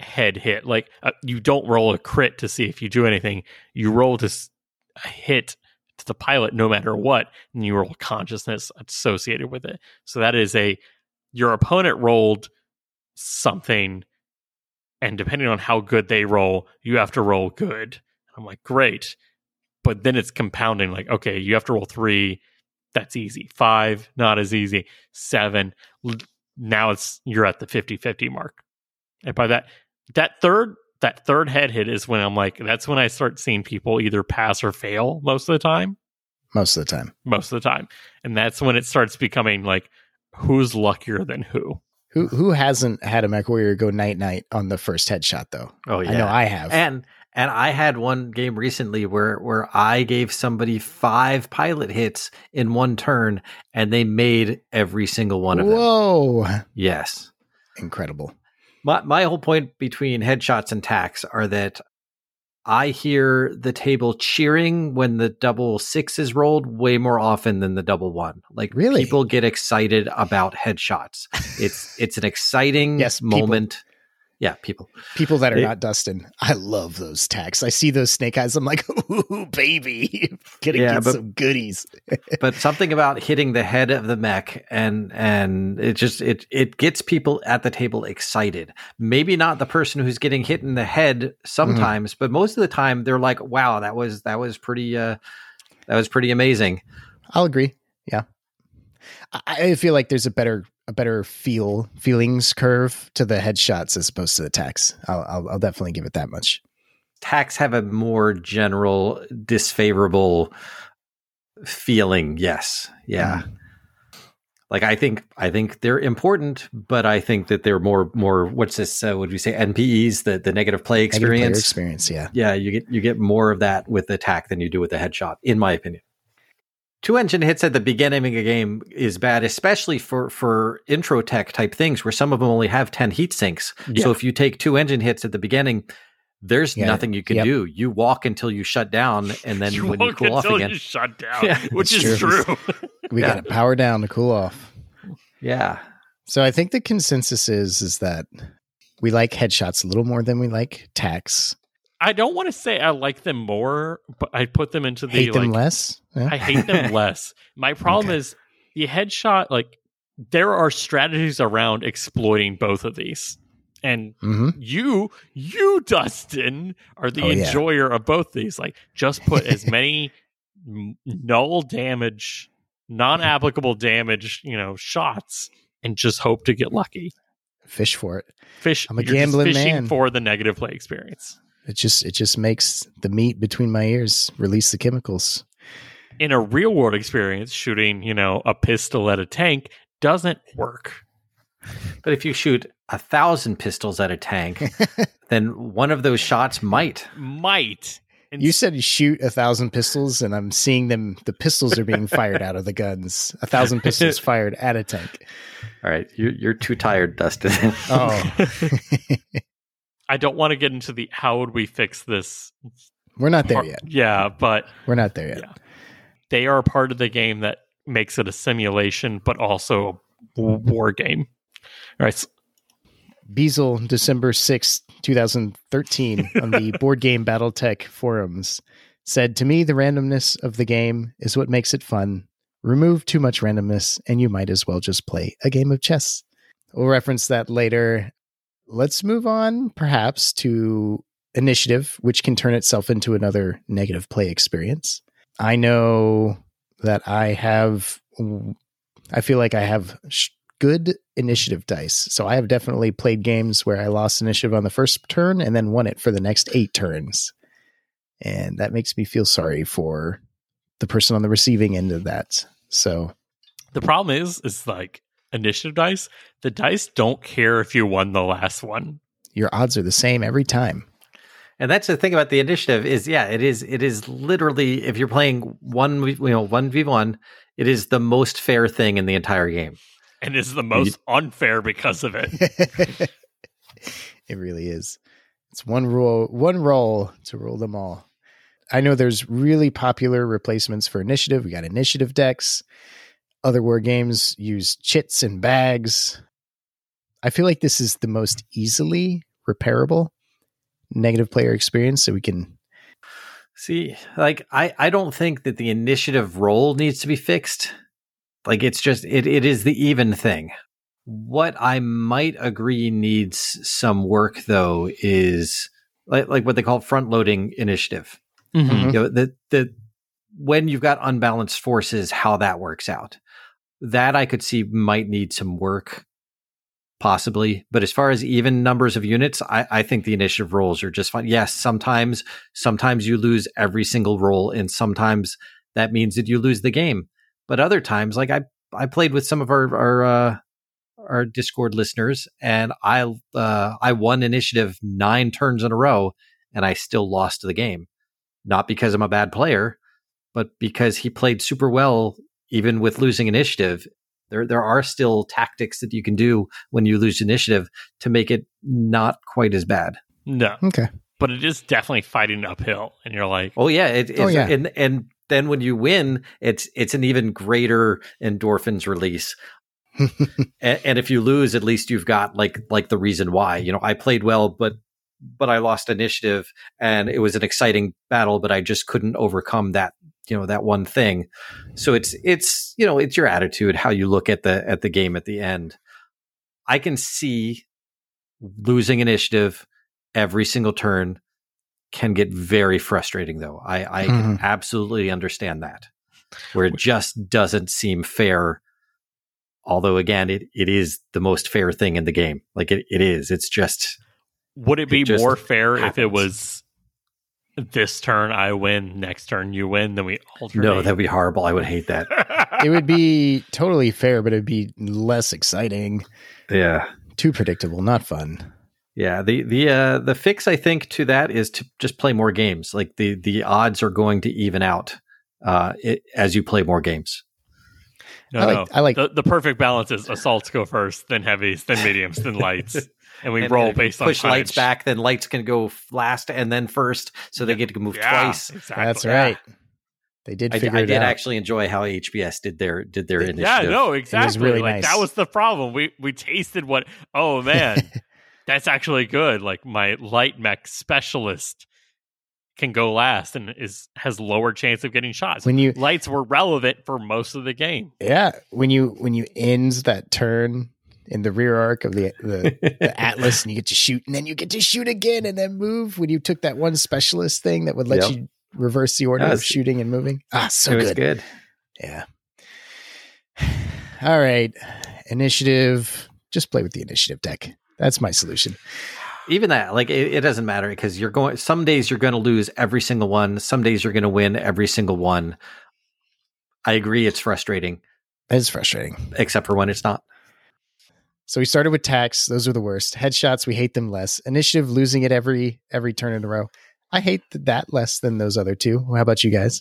head hit. Like uh, you don't roll a crit to see if you do anything. You roll to s- hit to the pilot no matter what, and you roll consciousness associated with it. So that is a your opponent rolled something, and depending on how good they roll, you have to roll good. I'm like, great. But then it's compounding, like, okay, you have to roll three. That's easy. Five, not as easy. Seven. Now it's you're at the 50-50 mark. And by that that third that third head hit is when I'm like, that's when I start seeing people either pass or fail most of the time. most of the time. Most of the time. And that's when it starts becoming like who's luckier than who. Who who hasn't had a mech warrior go night night on the first headshot though? Oh yeah. I know I have. And and I had one game recently where where I gave somebody five pilot hits in one turn and they made every single one of them. Whoa. Yes. Incredible. My my whole point between headshots and TACs are that I hear the table cheering when the double six is rolled way more often than the double one. Like Really? people get excited about headshots. It's it's an exciting Yes, moment. Yeah, people. People that are It- not Dustin, I love those TACs. I see those snake eyes. I'm like, ooh, baby, gonna Yeah, get but- some goodies. but something about hitting the head of the mech and and it just it it gets people at the table excited maybe not the person who's getting hit in the head sometimes but most of the time they're like wow that was that was pretty uh that was pretty amazing I'll agree. Yeah, I, I feel like there's a better a better feel feelings curve to the headshots as opposed to the TACs. I'll, I'll, I'll definitely give it that much. TACs have a more general disfavorable feeling yes yeah like i think i think they're important but i think that they're more more what's this uh, would we say npes the the negative play Negative experience experience. Yeah, yeah, you get you get more of that with the attack than you do with the headshot, in my opinion. Two engine hits at the beginning of a game is bad, especially for for intro tech type things where some of them only have ten heat sinks. Yeah. So if you take two engine hits at the beginning, there's Yeah, nothing you can yep. do. You walk until you shut down, and then you when you won't cool off again, you shut down, Yeah, which that's is true. true. we Yeah. got to power down to cool off. yeah, So I think the consensus is is that we like headshots a little more than we like TACs. I don't want to say I like them more, but I put them into the Hate them like less. Yeah. I hate them less. My problem Okay. is the headshot. Like there are strategies around exploiting both of these, and hmm you, you, Dustin, are the Oh, yeah. enjoyer of both these. Like just put as many null damage, non-applicable damage, you know, shots, and just hope to get lucky. Fish for it. Fish. I'm a gambling fishing man. for the negative play experience. It just it just makes the meat between my ears release the chemicals. In a real world experience, shooting, you know, a pistol at a tank doesn't work. but if you shoot a thousand pistols at a tank, then one of those shots might. Might. And You said shoot a thousand pistols, and I'm seeing them. The pistols are being fired out of the guns. A thousand pistols fired at a tank. All right, you're you're too tired, Dustin. Oh, I don't want to get into the how would we fix this. we're not there part- yet. Yeah, but We're not there yet. Yeah. They are part of the game that makes it a simulation, but also a war game. All right. Beazle, December sixth, 2013, on the Board Game Battletech forums, said To me, the randomness of the game is what makes it fun. Remove too much randomness, and you might as well just play a game of chess. We'll reference that later. Let's move on, perhaps, to initiative, which can turn itself into another negative play experience. I know that I have, I feel like I have sh- good initiative dice. So I have definitely played games where I lost initiative on the first turn and then won it for the next eight turns. And that makes me feel sorry for the person on the receiving end of that. So The problem is, is like initiative dice. The dice don't care if you won the last one. your odds are the same every time. And that's the thing about the initiative is, yeah, it is. It is literally if you're playing one, you know, one v one, it is the most fair thing in the entire game. And is the most unfair because of it. it really is. It's one rule, one roll to rule them all. I know there's really popular replacements for initiative. We got initiative decks. Other war games use chits and bags. I feel like this is the most easily repairable negative player experience. So we can, See, like I, I don't think that the initiative role needs to be fixed. Like it's just it, it is the even thing. What I might agree needs some work though is like like what they call front loading initiative. Mhm. you know the the when you've got unbalanced forces how that works out that i could see might need some work possibly but as far as even numbers of units i, I think the initiative rolls are just fine yes sometimes sometimes you lose every single roll and sometimes that means that you lose the game but other times like i i played with some of our our uh our discord listeners and i uh i won initiative nine turns in a row and i still lost the game not because I'm a bad player, but because he played super well even with losing initiative. There there are still tactics that you can do when you lose initiative to make it not quite as bad. No, okay. but it is definitely fighting uphill. And you're like, Oh yeah, it, it's, Oh, yeah. and and then when you win, it's it's an even greater endorphins release. and, and if you lose, at least you've got like like the reason why. You know, I played well, but but I lost initiative, and it was an exciting battle, but I just couldn't overcome that you know that one thing. So it's it's you know it's your attitude, how you look at the at the game at the end. I can see losing initiative every single turn can get very frustrating though. I, I can mm-hmm. absolutely understand that. Where it just doesn't seem fair. Although again, it, it is the most fair thing in the game. Like it, it is. It's just would it be It more fair if it was this turn I win, next turn you win, then we alternate? no, that'd be horrible. I would hate that. it would be totally fair, but it'd be less exciting, Yeah. too predictable, not fun. Yeah, the the uh, the fix I think to that is to just play more games. Like the the odds are going to even out uh, it, as you play more games. no, I like- no. I like- the, the perfect balance is assaults go first, then heavies, then mediums, then lights, and we And- roll and if you based on push lights back, then lights can go last and then first, so they get to move Yeah, twice. Exactly. That's right. They did I, figure I it did out. actually enjoy how HBS did their did their Yeah, initiative. Yeah, no, exactly. really like nice. that was the problem. We we tasted what. Oh man, that's actually good. Like my light mech specialist can go last and is has lower chance of getting shots. when you Lights were relevant for most of the game. yeah when you when you ends that turn in the rear arc of the the, the atlas and you get to shoot and then you get to shoot again and then move when you took that one specialist thing that would let Yep. you reverse the order of shooting and moving ah so it was good. good. yeah all right initiative just play with the initiative deck that's my solution Even that, like it, it doesn't matter because you're going. Some days you're going to lose every single one. Some days you're going to win every single one. I agree, it's frustrating, it's frustrating except for when it's not. So we started with TACs; those are the worst. Headshots, we hate them less. Initiative, losing it every every turn in a row. I hate that less than those other two. How about you guys?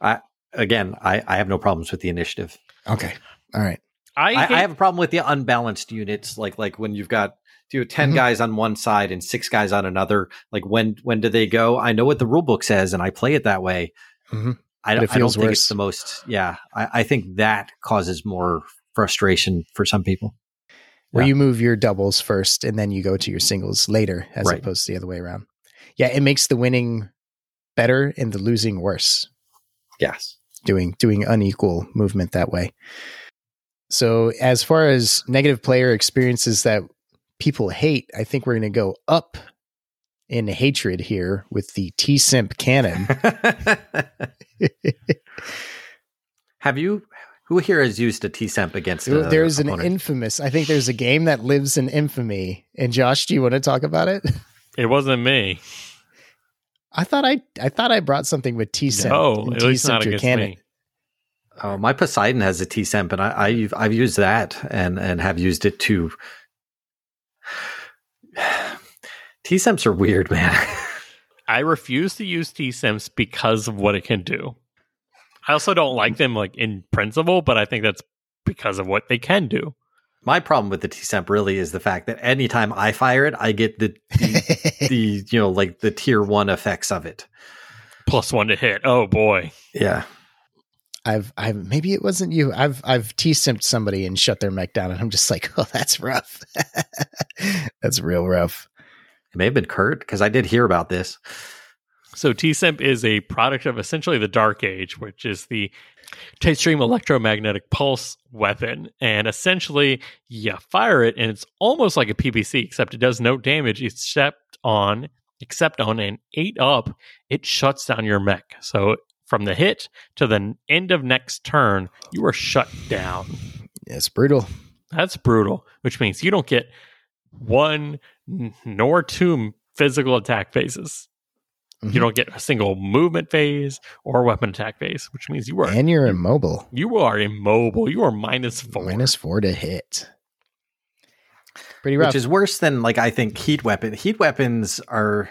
I Again, I, I have no problems with the initiative. Okay. All right. I, I, hate- I have a problem with the unbalanced units, like like when you've got you know, 10 Mhm. guys on one side and six guys on another. Like when when do they go? I know what the rule book says, and I play it that way. Mhm. I, But don't- I don't feels think worse. it's the most. Yeah, I, I think that causes more frustration for some people. Where Yeah. you move your doubles first and then you go to your singles later, as Right. opposed to the other way around. Yeah, it makes the winning better and the losing worse. Yes. doing doing unequal movement that way. So as far as negative player experiences that people hate, I think we're going to go up in hatred here with the TSEMP cannon. have you? Who here has used a TSEMP against? There- uh, another there's an infamous. I think there's a game that lives in infamy. And Josh, do you want to talk about it? it wasn't me. I thought I I thought I brought something with TSEMP. No, and at least not your against cannon. me. Oh, my Poseidon has a TSEMP, and I, I I've used that and and have used it too. TSEMPs are weird, man. I refuse to use TSEMPs because of what it can do. I also don't like them like in principle, but I think that's because of what they can do. my problem with the TSEMP really is the fact that anytime I fire it, I get the the, the you know like the tier one effects of it. Plus one to hit. Oh boy. Yeah, I've I've maybe it wasn't you. I've I've T simped somebody and shut their mech down, and I'm just like, oh, that's rough. that's real rough. it may have been Kurt because I did hear about this. So TSEMP is a product of essentially the Dark Age, which is the tight stream electromagnetic pulse weapon. And essentially, you fire it, and it's almost like a PPC, except it does no damage except on except on an eight up, it shuts down your mech. So from the hit to the end of next turn, you are shut down. It's brutal. That's brutal, which means you don't get one nor two physical attack phases. Mhm. You don't get a single movement phase or weapon attack phase, which means you are And you're immobile. you are immobile. You are minus four. Minus four to hit. Pretty rough. which is worse than like I think heat weapon. Heat weapons are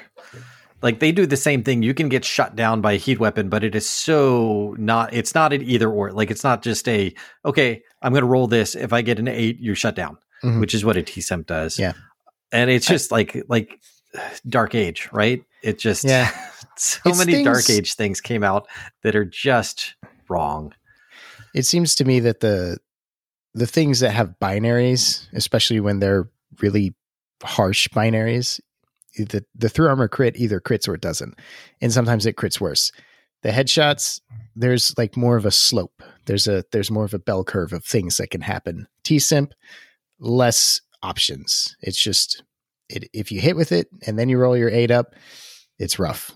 like they do the same thing. You can get shut down by a heat weapon, but it is so not. It's not an either or. Like it's not just a okay. I'm going to roll this. If I get an eight, you're shut down, Mhm. which is what a TSEMP does. Yeah. and it's just like like Dark Age, right? It just Yeah. so It's many Dark Age things came out that are just wrong. it seems to me that the the things that have binaries, especially when they're really harsh binaries, the the through armor crit either crits or it doesn't, and sometimes it crits worse. The headshots, there's like more of a slope. There's a there's more of a bell curve of things that can happen. TSEMP, less options. It's just it if you hit with it and then you roll your eight up, it's rough,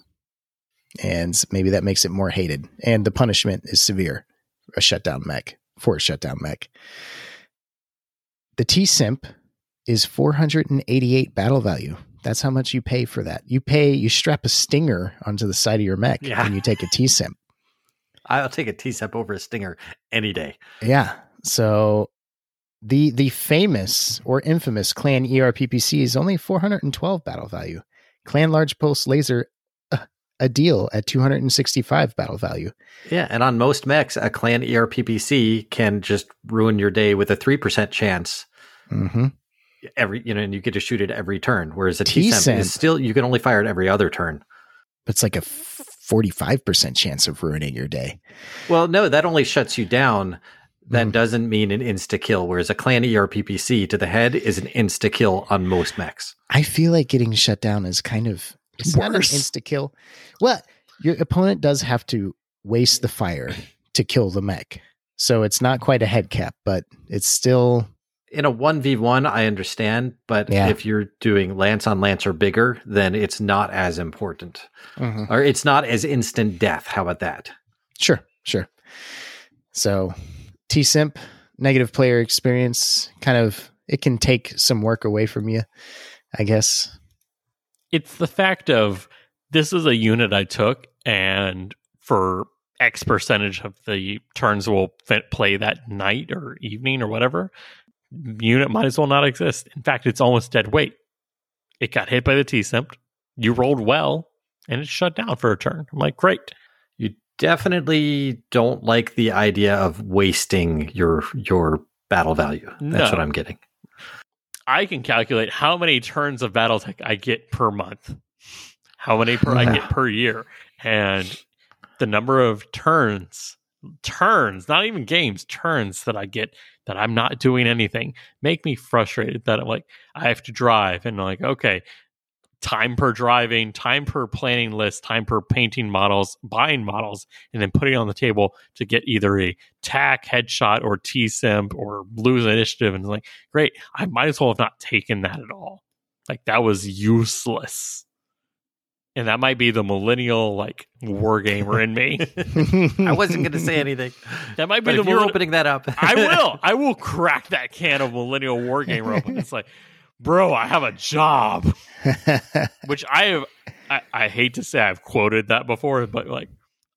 and maybe that makes it more hated. And the punishment is severe a shutdown mech for a shutdown mech. The TSEMP is 488 battle value. That's how much you pay for that. You pay, you strap a stinger onto the side of your mech Yeah. when you take a TSEMP. I'll take a TSEMP over a Stinger any day. Yeah. So the the famous or infamous clan ERPPC is only 412 battle value. Clan large pulse laser uh, a deal at 265 battle value. Yeah, and on most mechs, a clan ERPPC can just ruin your day with a three percent chance hmm every you know, and you get to shoot it every turn. Whereas a TSEMP. TSEMP is still you can only fire it every other turn. It's like a 45% chance of ruining your day. Well, no, that only shuts you down. That Mhm. doesn't mean an insta kill. Whereas a clan ERPPC to the head is an insta kill on most mechs. I feel like getting shut down is kind of it's not an Worse. insta kill. Well, your opponent does have to waste the fire to kill the mech. So it's not quite a head cap, but it's still In a one v one, I understand, but Yeah. if you're doing lance on lance or bigger, then it's not as important, Mm-hmm. or it's not as instant death. How about that? Sure, sure. So TSEMP, negative player experience, kind of it can take some work away from you, I guess. it's the fact of this is a unit I took, and for X percentage of the turns will fit, play that night or evening or whatever, unit might as well not exist. In fact, it's almost dead weight. It got hit by the TSEMP. You rolled well. and it shut down for a turn. I'm like, great. Definitely don't like the idea of wasting your your battle value. That's No. what I'm getting. I can calculate how many turns of BattleTech I get per month, how many per I get per year, and the number of turns, turns, not even games, turns that I get that I'm not doing anything make me frustrated. That I'm like, I have to drive, and like, okay, time per driving, time per planning list, time per painting models, buying models, and then putting it on the table to get either a TAC headshot or TSEMP or lose initiative. And it's like, great, I might as well have not taken that at all. Like that was useless. And that might be the millennial like war gamer in me. I wasn't going to say anything, That might be but the you're opening that up, I will. I will crack that can of millennial war gamer open. It's like, bro, I have a job. which I have I, I hate to say I've quoted that before, but like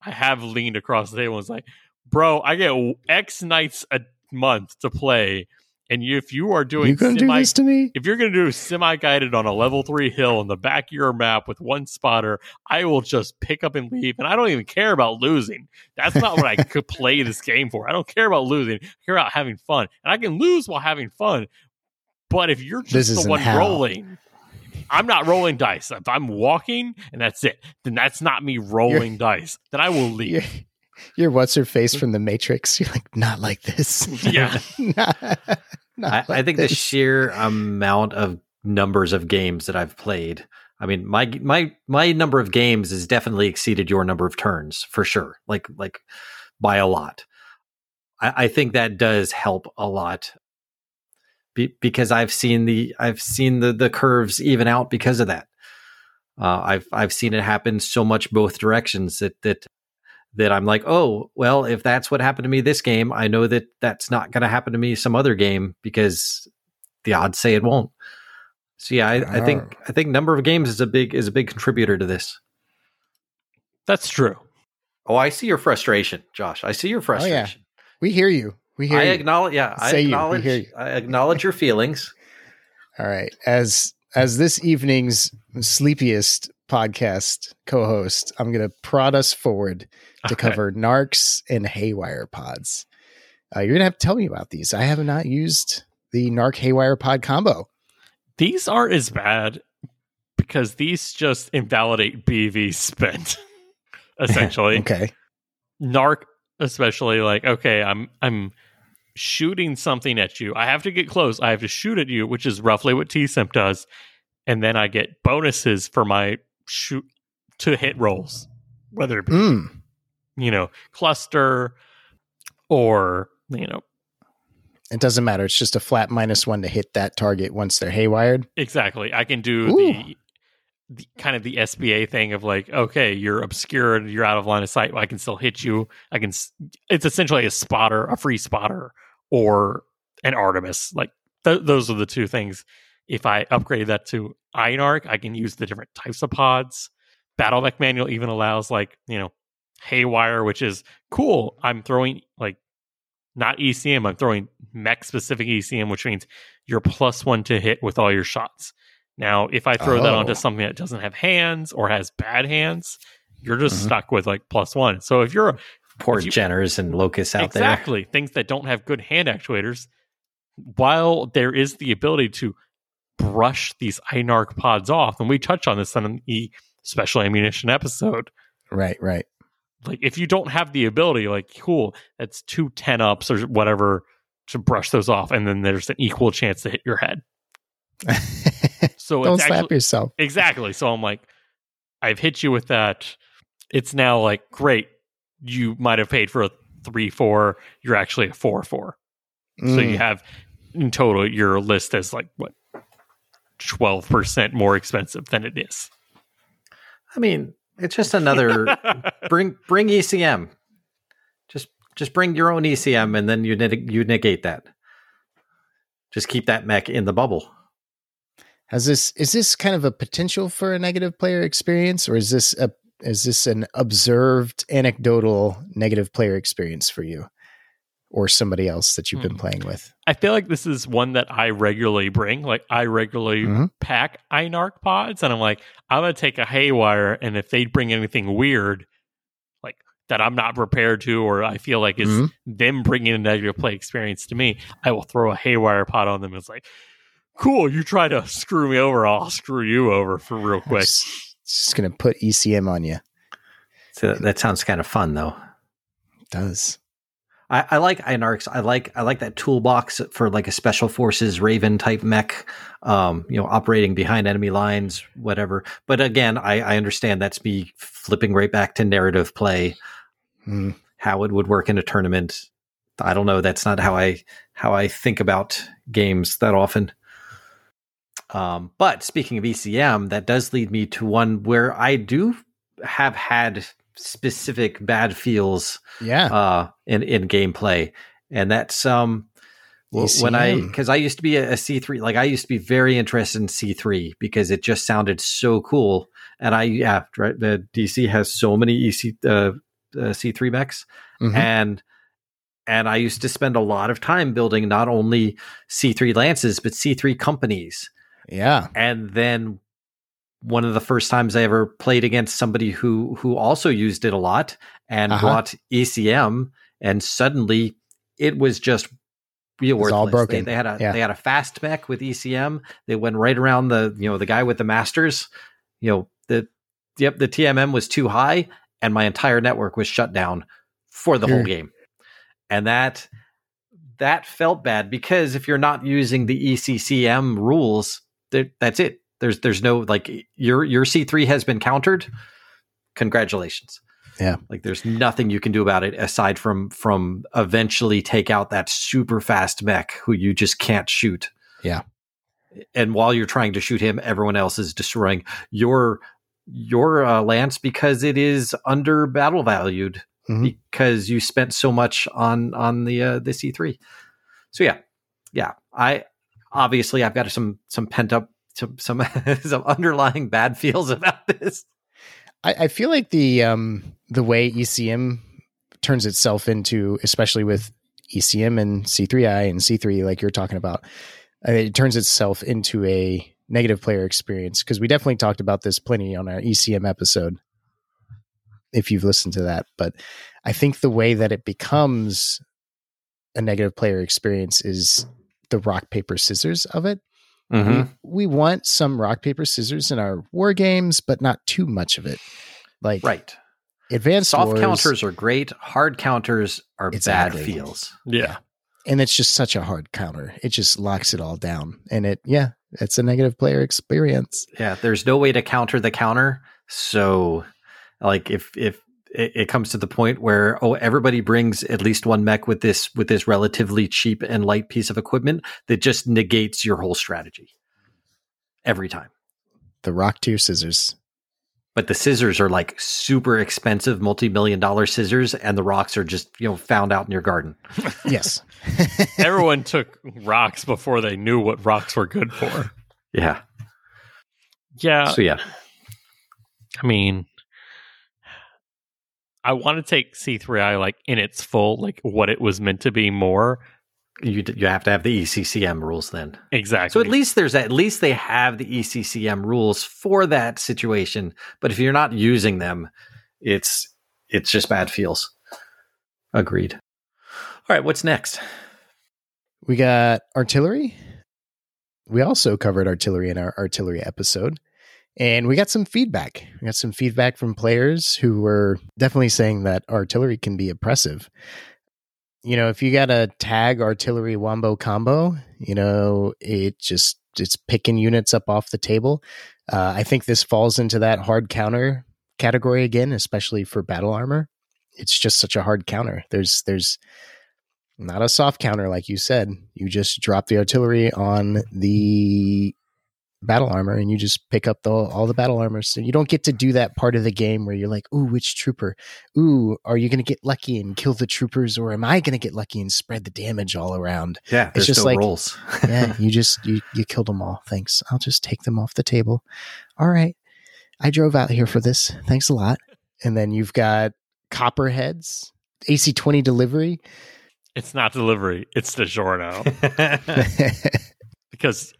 I have leaned across the table and was like, bro, I get X nights a month to play, and if you are doing you gonna do this to me? if you're gonna do semi guided on a level three hill in the back of your map with one spotter, I will just pick up and leave, and I don't even care about losing. That's not what I could play this game for. I don't care about losing. I care about having fun, and I can lose while having fun. But if you're This just the one how. rolling, I'm not rolling dice. If I'm walking and that's it, then that's not me rolling dice. Then I will You're, leave. you're what's her face from the Matrix. You're like, not like this. Yeah. Not- not I, like I think the sheer amount of numbers of games that I've played. I mean, my my my number of games has definitely exceeded your number of turns for sure. Like like by a lot. I, I think that does help a lot. Be, because I've seen the I've seen the the curves even out because of that. Uh, I've I've seen it happen so much both directions that that that I'm like, oh, well, if that's what happened to me this game, I know that that's not going to happen to me some other game because the odds say it won't. So yeah, I, I think I think number of games is a big is a big contributor to this. That's true. Oh, I see your frustration, Josh. I see your frustration. we hear you. We hear I you. acknowledge. Yeah, I Say you. Acknowledge. hear you. I acknowledge your feelings. All right. As as this evening's sleepiest podcast co-host, I'm going to prod us forward to Okay. cover Narcs and Haywire pods. Uh, you're going to have to tell me about these. I have not used the Narc Haywire pod combo. These aren't as bad because these just invalidate BV spent. Essentially. Okay. narc especially like okay i'm i'm shooting something at you i have to get close i have to shoot at you which is roughly what TSEMP does and then i get bonuses for my shoot to hit rolls whether it be Mm. you know cluster or you know It doesn't matter. It's just a flat minus one to hit that target once they're haywired. exactly i can do Ooh. the, the kind of the sba thing of like okay you're obscured you're out of line of sight i can still hit you i can it's essentially a spotter a free spotter or an artemis like th- those are the two things. If i upgrade that to iNarc i can use the different types of pods. Battle mech manual even allows like you know haywire which is cool. I'm throwing like not ecm i'm throwing mech specific ecm which means you're plus one to hit with all your shots now, if I throw that Oh. onto something that doesn't have hands or has bad hands, you're just Mhm. stuck with like plus one. So if you're Poor If you- Jenners and Locusts out there. exactly things that don't have good hand actuators, while there is the ability to brush these iNarc pods off, and we touch on this on the special ammunition episode. Right, right. Like if you don't have the ability, like cool, that's two 10 ups or whatever to brush those off, and then there's an equal chance to hit your head. So Don't it's slap actually, yourself. Exactly. So I'm like, I've hit you with that. It's now like, great. You might have paid for a three four. You're actually a four four. So Mm. you have in total your list is like what twelve percent more expensive than it is. I mean, it's just another bring bring ECM. Just just bring your own ECM, and then you neg- you negate that. Just keep that mech in the bubble. Has this is this kind of a potential for a negative player experience, or is this a is this an observed anecdotal negative player experience for you? or somebody else that you've been Hmm. playing with. I feel like this is one that I regularly bring. Like I regularly Mhm. pack iNarc pods, and I'm like, I'm gonna take a haywire, and if they bring anything weird, like that I'm not prepared to, or I feel like is Mhm. them bringing a negative play experience to me, I will throw a haywire pod on them. It's like, cool, you try to screw me over, I'll screw you over for real quick. It's just going to put ECM on you. So that sounds kind of fun, though. It does. I, I like iNarcs. I like I like that toolbox for like a special forces Raven type mech, um, you know, operating behind enemy lines, whatever. But again, I, I understand that's me flipping right back to narrative play, Mm. how it would work in a tournament. I don't know. That's not how I how I think about games that often. Um, but speaking of ECM, that does lead me to one where I do have had specific bad feels Yeah. uh, in in gameplay, and that's um when I because I used to be a, C three like I used to be very interested in C three because it just sounded so cool, and I yeah right, the DC has so many EC uh, uh, C three mechs, Mhm. and and I used to spend a lot of time building not only C three lances but C three companies, yeah. and then one of the first times I ever played against somebody who who also used it a lot and Uh-huh. brought ECM, and suddenly it was just real worthless. all They, broken. they had a Yeah. they had a fast mech with ECM. They went right around the you know the guy with the masters. You know the yep the TMM was too high, and my entire network was shut down for the whole game, and that that felt bad because if you're not using the ECCM rules, that's it. There's there's no like your your C three has been countered. Congratulations. Yeah. Like there's nothing you can do about it aside from from eventually take out that super fast mech who you just can't shoot. Yeah. And while you're trying to shoot him, everyone else is destroying your your uh, lance because it is under battle valued Mhm. because you spent so much on on the uh, the C3. So yeah. Yeah. I obviously I've got some some pent up some some, some underlying bad feels about this. I, I feel like the um the way ECM turns itself into, especially with ECM and C3I and C3, like you're talking about, uh, it turns itself into a negative player experience because we definitely talked about this plenty on our ECM episode. If you've listened to that, but I think the way that it becomes a negative player experience is the rock paper scissors of it we, mm-hmm. we want some rock paper scissors in our war games, but not too much of it. Like Right. advanced Soft wars, counters are great. Hard counters are Exactly. bad feels. Yeah. and it's just such a hard counter. It just locks it all down, and it yeah, it's a negative player experience. Yeah, there's no way to counter the counter. So, like, if if it, it comes to the point where oh, everybody brings at least one mech with this with this relatively cheap and light piece of equipment that just negates your whole strategy every time. The rock tier scissors. But the scissors are like super expensive, multi million dollar scissors, and the rocks are just you know found out in your garden. Yes, Everyone took rocks before they knew what rocks were good for. Yeah. Yeah. So yeah, I mean, I want to take C3I like in its full, like what it was meant to be more. you you have to have the ECCM rules then. Exactly. So at least there's at least they have the ECCM rules for that situation. But if you're not using them, it's it's just bad feels. Agreed. All right, what's next? we got artillery. We also covered artillery in our artillery episode, and we got some feedback. We got some feedback from players who were definitely saying that artillery can be oppressive. You know, if you got a tag artillery wombo combo, you know, it just it's picking units up off the table. Uh, I think this falls into that hard counter category again, especially for battle armor. It's just such a hard counter. There's there's not a soft counter like you said. You just drop the artillery on the battle armor and you just pick up the, all the battle armor. So you don't get to do that part of the game where you're like, "Ooh, which trooper? Ooh, are you going to get lucky and kill the troopers or am I going to get lucky and spread the damage all around?" Yeah, it's just like- rules. yeah, you just you you killed them all. Thanks. I'll just take them off the table. All right. I drove out here for this. Thanks a lot. And then you've got copperheads, AC20 delivery. It's not delivery. It's DiGiorno because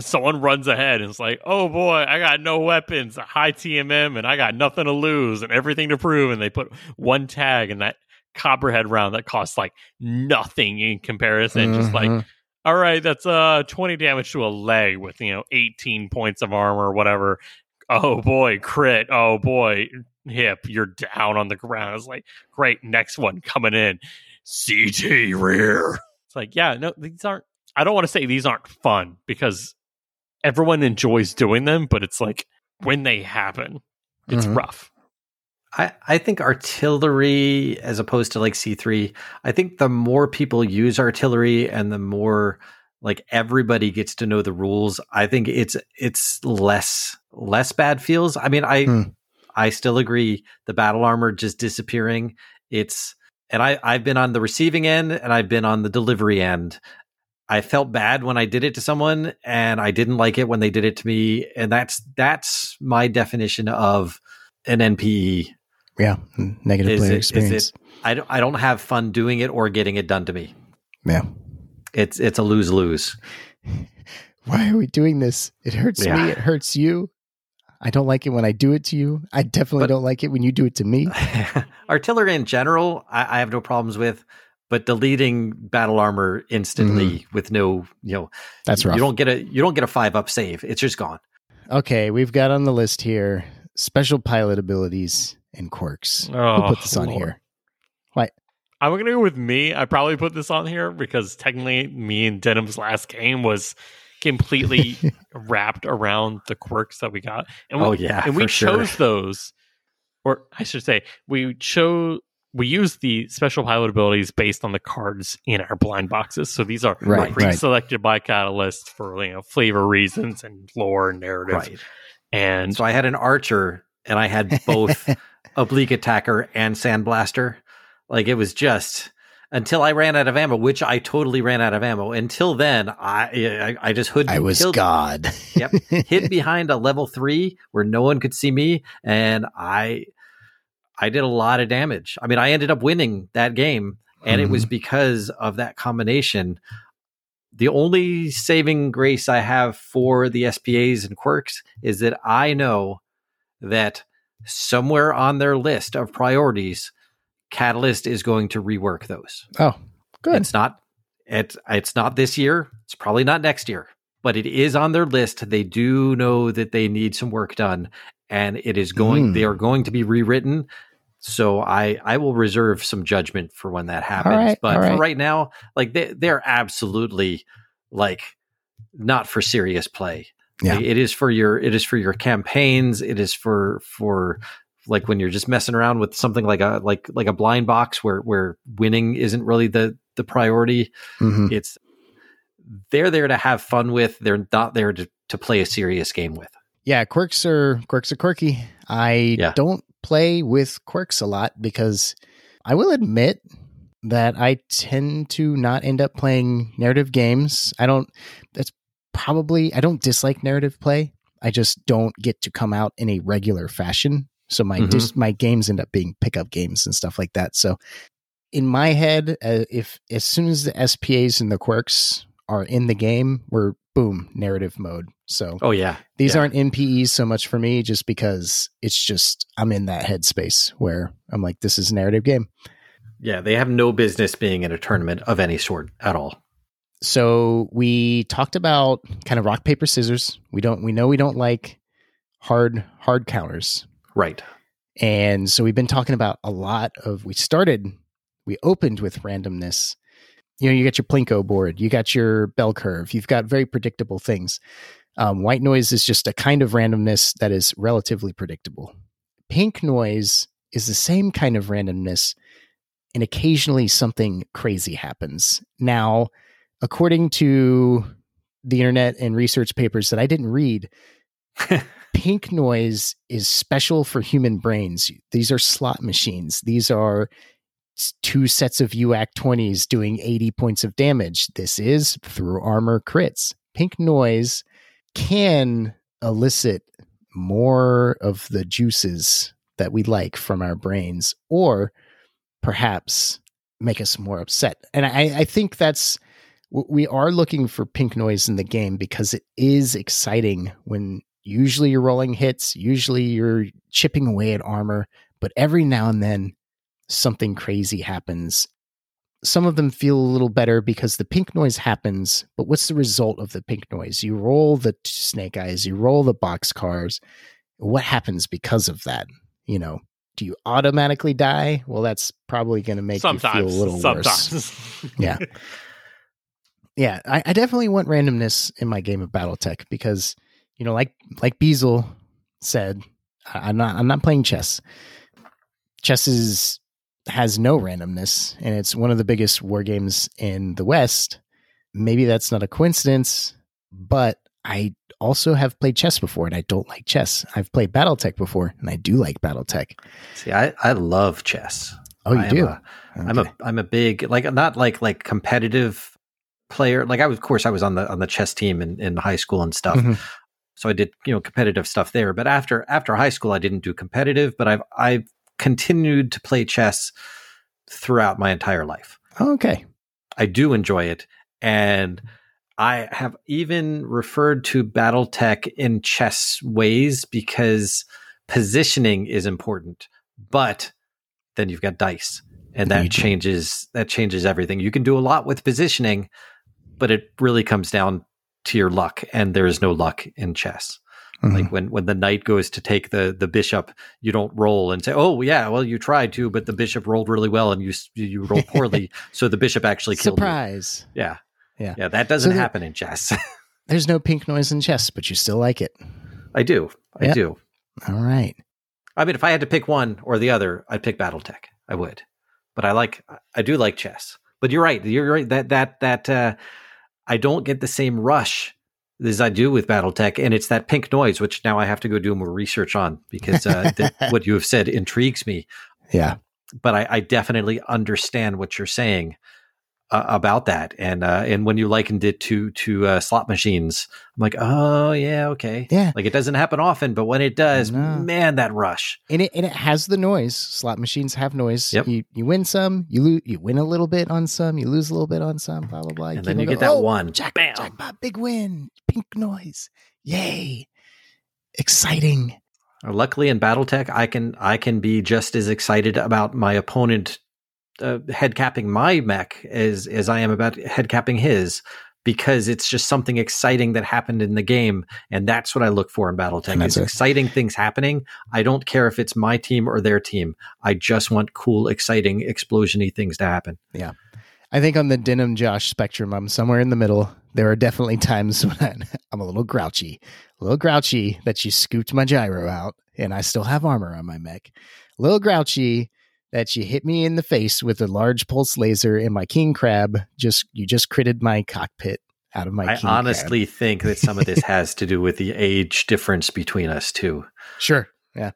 someone runs ahead and it's like, "Oh boy, I got no weapons, high TMM, and I got nothing to lose and everything to prove." And they put one tag in that copperhead round that costs like nothing in comparison. Just like, Mhm. all right, that's uh twenty damage to a leg with you know eighteen points of armor or whatever. Oh boy, crit. Oh boy, hip. You're down on the ground. It's like, great, next one coming in. CT rear. It's like, yeah, no, these aren't. I don't want to say these aren't fun because everyone enjoys doing them, but it's like when they happen, it's Mhm. rough. I, I think artillery as opposed to like C3, I think the more people use artillery and the more like everybody gets to know the rules, I think it's it's less less bad feels. I mean, I Hmm. I still agree the battle armor just disappearing. It's and I I've been on the receiving end and I've been on the delivery end. I felt bad when I did it to someone and I didn't like it when they did it to me and that's that's my definition of an NPE Yeah, negative Is player it- experience. I don't, I don't have fun doing it or getting it done to me. Yeah. It's it's a lose lose. Why are we doing this? It hurts Yeah. me. It hurts you. I don't like it when I do it to you. I definitely But- don't like it when you do it to me. Artillery in general, I, I have no problems with, but deleting battle armor instantly mm-hmm. with no, you know, That's rough. you don't get a you don't get a five up save. It's just gone. Okay, we've got on the list here special pilot abilities and quirks. Oh, Who put this oh, on Lord. here? I'm gonna go with me. I probably put this on here because technically, me and Denham's last game was completely wrapped around the quirks that we got, and we, Oh yeah, and we for sure. chose those, or I should say, we chose we use the special pilot abilities based on the cards in our blind boxes. So these are Right, right. pre-selected by Catalyst for you know flavor reasons and lore and narrative. right. And So I had an archer and I had both oblique attacker and sandblaster. Like it was just until I ran out of ammo, which I totally ran out of ammo. Until then, I I, I just hood I was killed- God. Yep. hid behind a level three where no one could see me, and I I did a lot of damage. I mean, I ended up winning that game, and it was because of that combination. The only saving grace I have for the SPAs and quirks is that I know that somewhere on their list of priorities, Catalyst is going to rework those. Oh, good. It's not it's it's not this year. It's probably not next year, but it is on their list. They do know that they need some work done, and it is going. Mm. They are going to be rewritten. So I I will reserve some judgment for when that happens. right, but all for right. right now, like they they're absolutely like not for serious play. Yeah. Like, it is for your it is for your campaigns. It is for for like when you're just messing around with something like a like like a blind box where where winning isn't really the the priority. Mhm. It's they're there to have fun with. They're not there to to play a serious game with. Yeah, quirks are quirks are quirky. I Yeah. don't play with quirks a lot because I will admit that I tend to not end up playing narrative games. I don't that's probably I don't dislike narrative play. I just don't get to come out in a regular fashion. So my Mhm. dis, my games end up being pickup games and stuff like that. So in my head, uh, if as soon as the SPAs and the quirks are in the game, we're boom narrative mode. So Oh yeah, these Yeah. aren't NPEs so much for me just because it's just I'm in that headspace where I'm like, this is a narrative game. yeah. They have no business being in a tournament of any sort at all. So we talked about kind of rock, paper, scissors. We don't we know we don't like hard hard counters. Right. And so we've been talking about a lot of we started we opened with randomness. You know, you got your Plinko board, you got your bell curve, you've got very predictable things. Um, white noise is just a kind of randomness that is relatively predictable. Pink noise is the same kind of randomness, and occasionally something crazy happens. Now, according to the internet and research papers that I didn't read, pink noise is special for human brains. These are slot machines. These are two sets of UAC 20s doing 80 points of damage. This is through armor crits. Pink noise can elicit more of the juices that we like from our brains, or perhaps make us more upset. And I, I think that's we are looking for pink noise in the game because it is exciting when usually you're rolling hits, usually you're chipping away at armor, but every now and then something crazy happens. Some of them feel a little better because the pink noise happens, but what's the result of the pink noise? You roll the snake eyes, you roll the box cars. What happens because of that? You know, do you automatically die? Well, that's probably going to make sometimes, you feel a little worse. Yeah. Yeah, I, I definitely want randomness in my game of BattleTech because, you know, like like Beazle said, I'm not I'm not playing chess. Chess is has no randomness, and it's one of the biggest war games in the West. Maybe that's not a coincidence, but I also have played chess before, and I don't like chess. I've played BattleTech before, and I do like BattleTech. See, I, I love chess. Oh, you I do? I'm a I'm a big like not like like competitive player. Like I was, of course, I was on the on the chess team in, in high school and stuff. Mhm. So I did you know competitive stuff there. But after after high school, I didn't do competitive. But I've I've continued to play chess throughout my entire life. okay. I do enjoy it, and I have even referred to BattleTech in chess ways because positioning is important, but then you've got dice, and that changes that changes everything. You can do a lot with positioning, but it really comes down to your luck, and there is no luck in chess. Mhm. Like when when the knight goes to take the the bishop, you don't roll and say, "Oh yeah, well you tried to, but the bishop rolled really well and you you rolled poorly, so the bishop actually killed you." Surprise. Yeah. Yeah. Yeah. That doesn't So the- happen in chess. There's no pink noise in chess, but you still like it. I do. I Yeah. do. All right. I mean, if I had to pick one or the other, I'd pick BattleTech. I would. But I like, I do like chess. But you're right. You're right. That, that, that, uh, I don't get the same rush as I do with BattleTech. And it's that pink noise, which now I have to go do more research on because uh, th- what you have said intrigues me. Yeah. But I, I definitely understand what you're saying uh, about that. And, uh, and when you likened it to, to uh, slot machines, I'm like, oh, yeah, okay. Yeah. Like it doesn't happen often, but when it does, man, that rush. And it and it has the noise. Slot machines have noise. Yep. You you win some, you lose you win a little bit on some, you lose a little bit on some, blah blah blah. And then you on get that "Oh, one. Jack, Bam. jackpot, big win, pink noise. Yay. Exciting. Luckily, in BattleTech, I can I can be just as excited about my opponent uh, head capping my mech as as I am about head capping his because it's just something exciting that happened in the game, and that's what I look for in BattleTech. Is it. exciting things happening. I don't care if it's my team or their team. I just want cool, exciting, explosiony things to happen. Yeah. I think on the Denham Josh spectrum, I'm somewhere in the middle. There are definitely times when I'm a little grouchy, a little grouchy that you scooped my gyro out and I still have armor on my mech. A little grouchy that you hit me in the face with a large pulse laser and my king crab just you just critted my cockpit out of my I king crab. honestly think that some of this has to do with the age difference between us too. Sure. Yeah,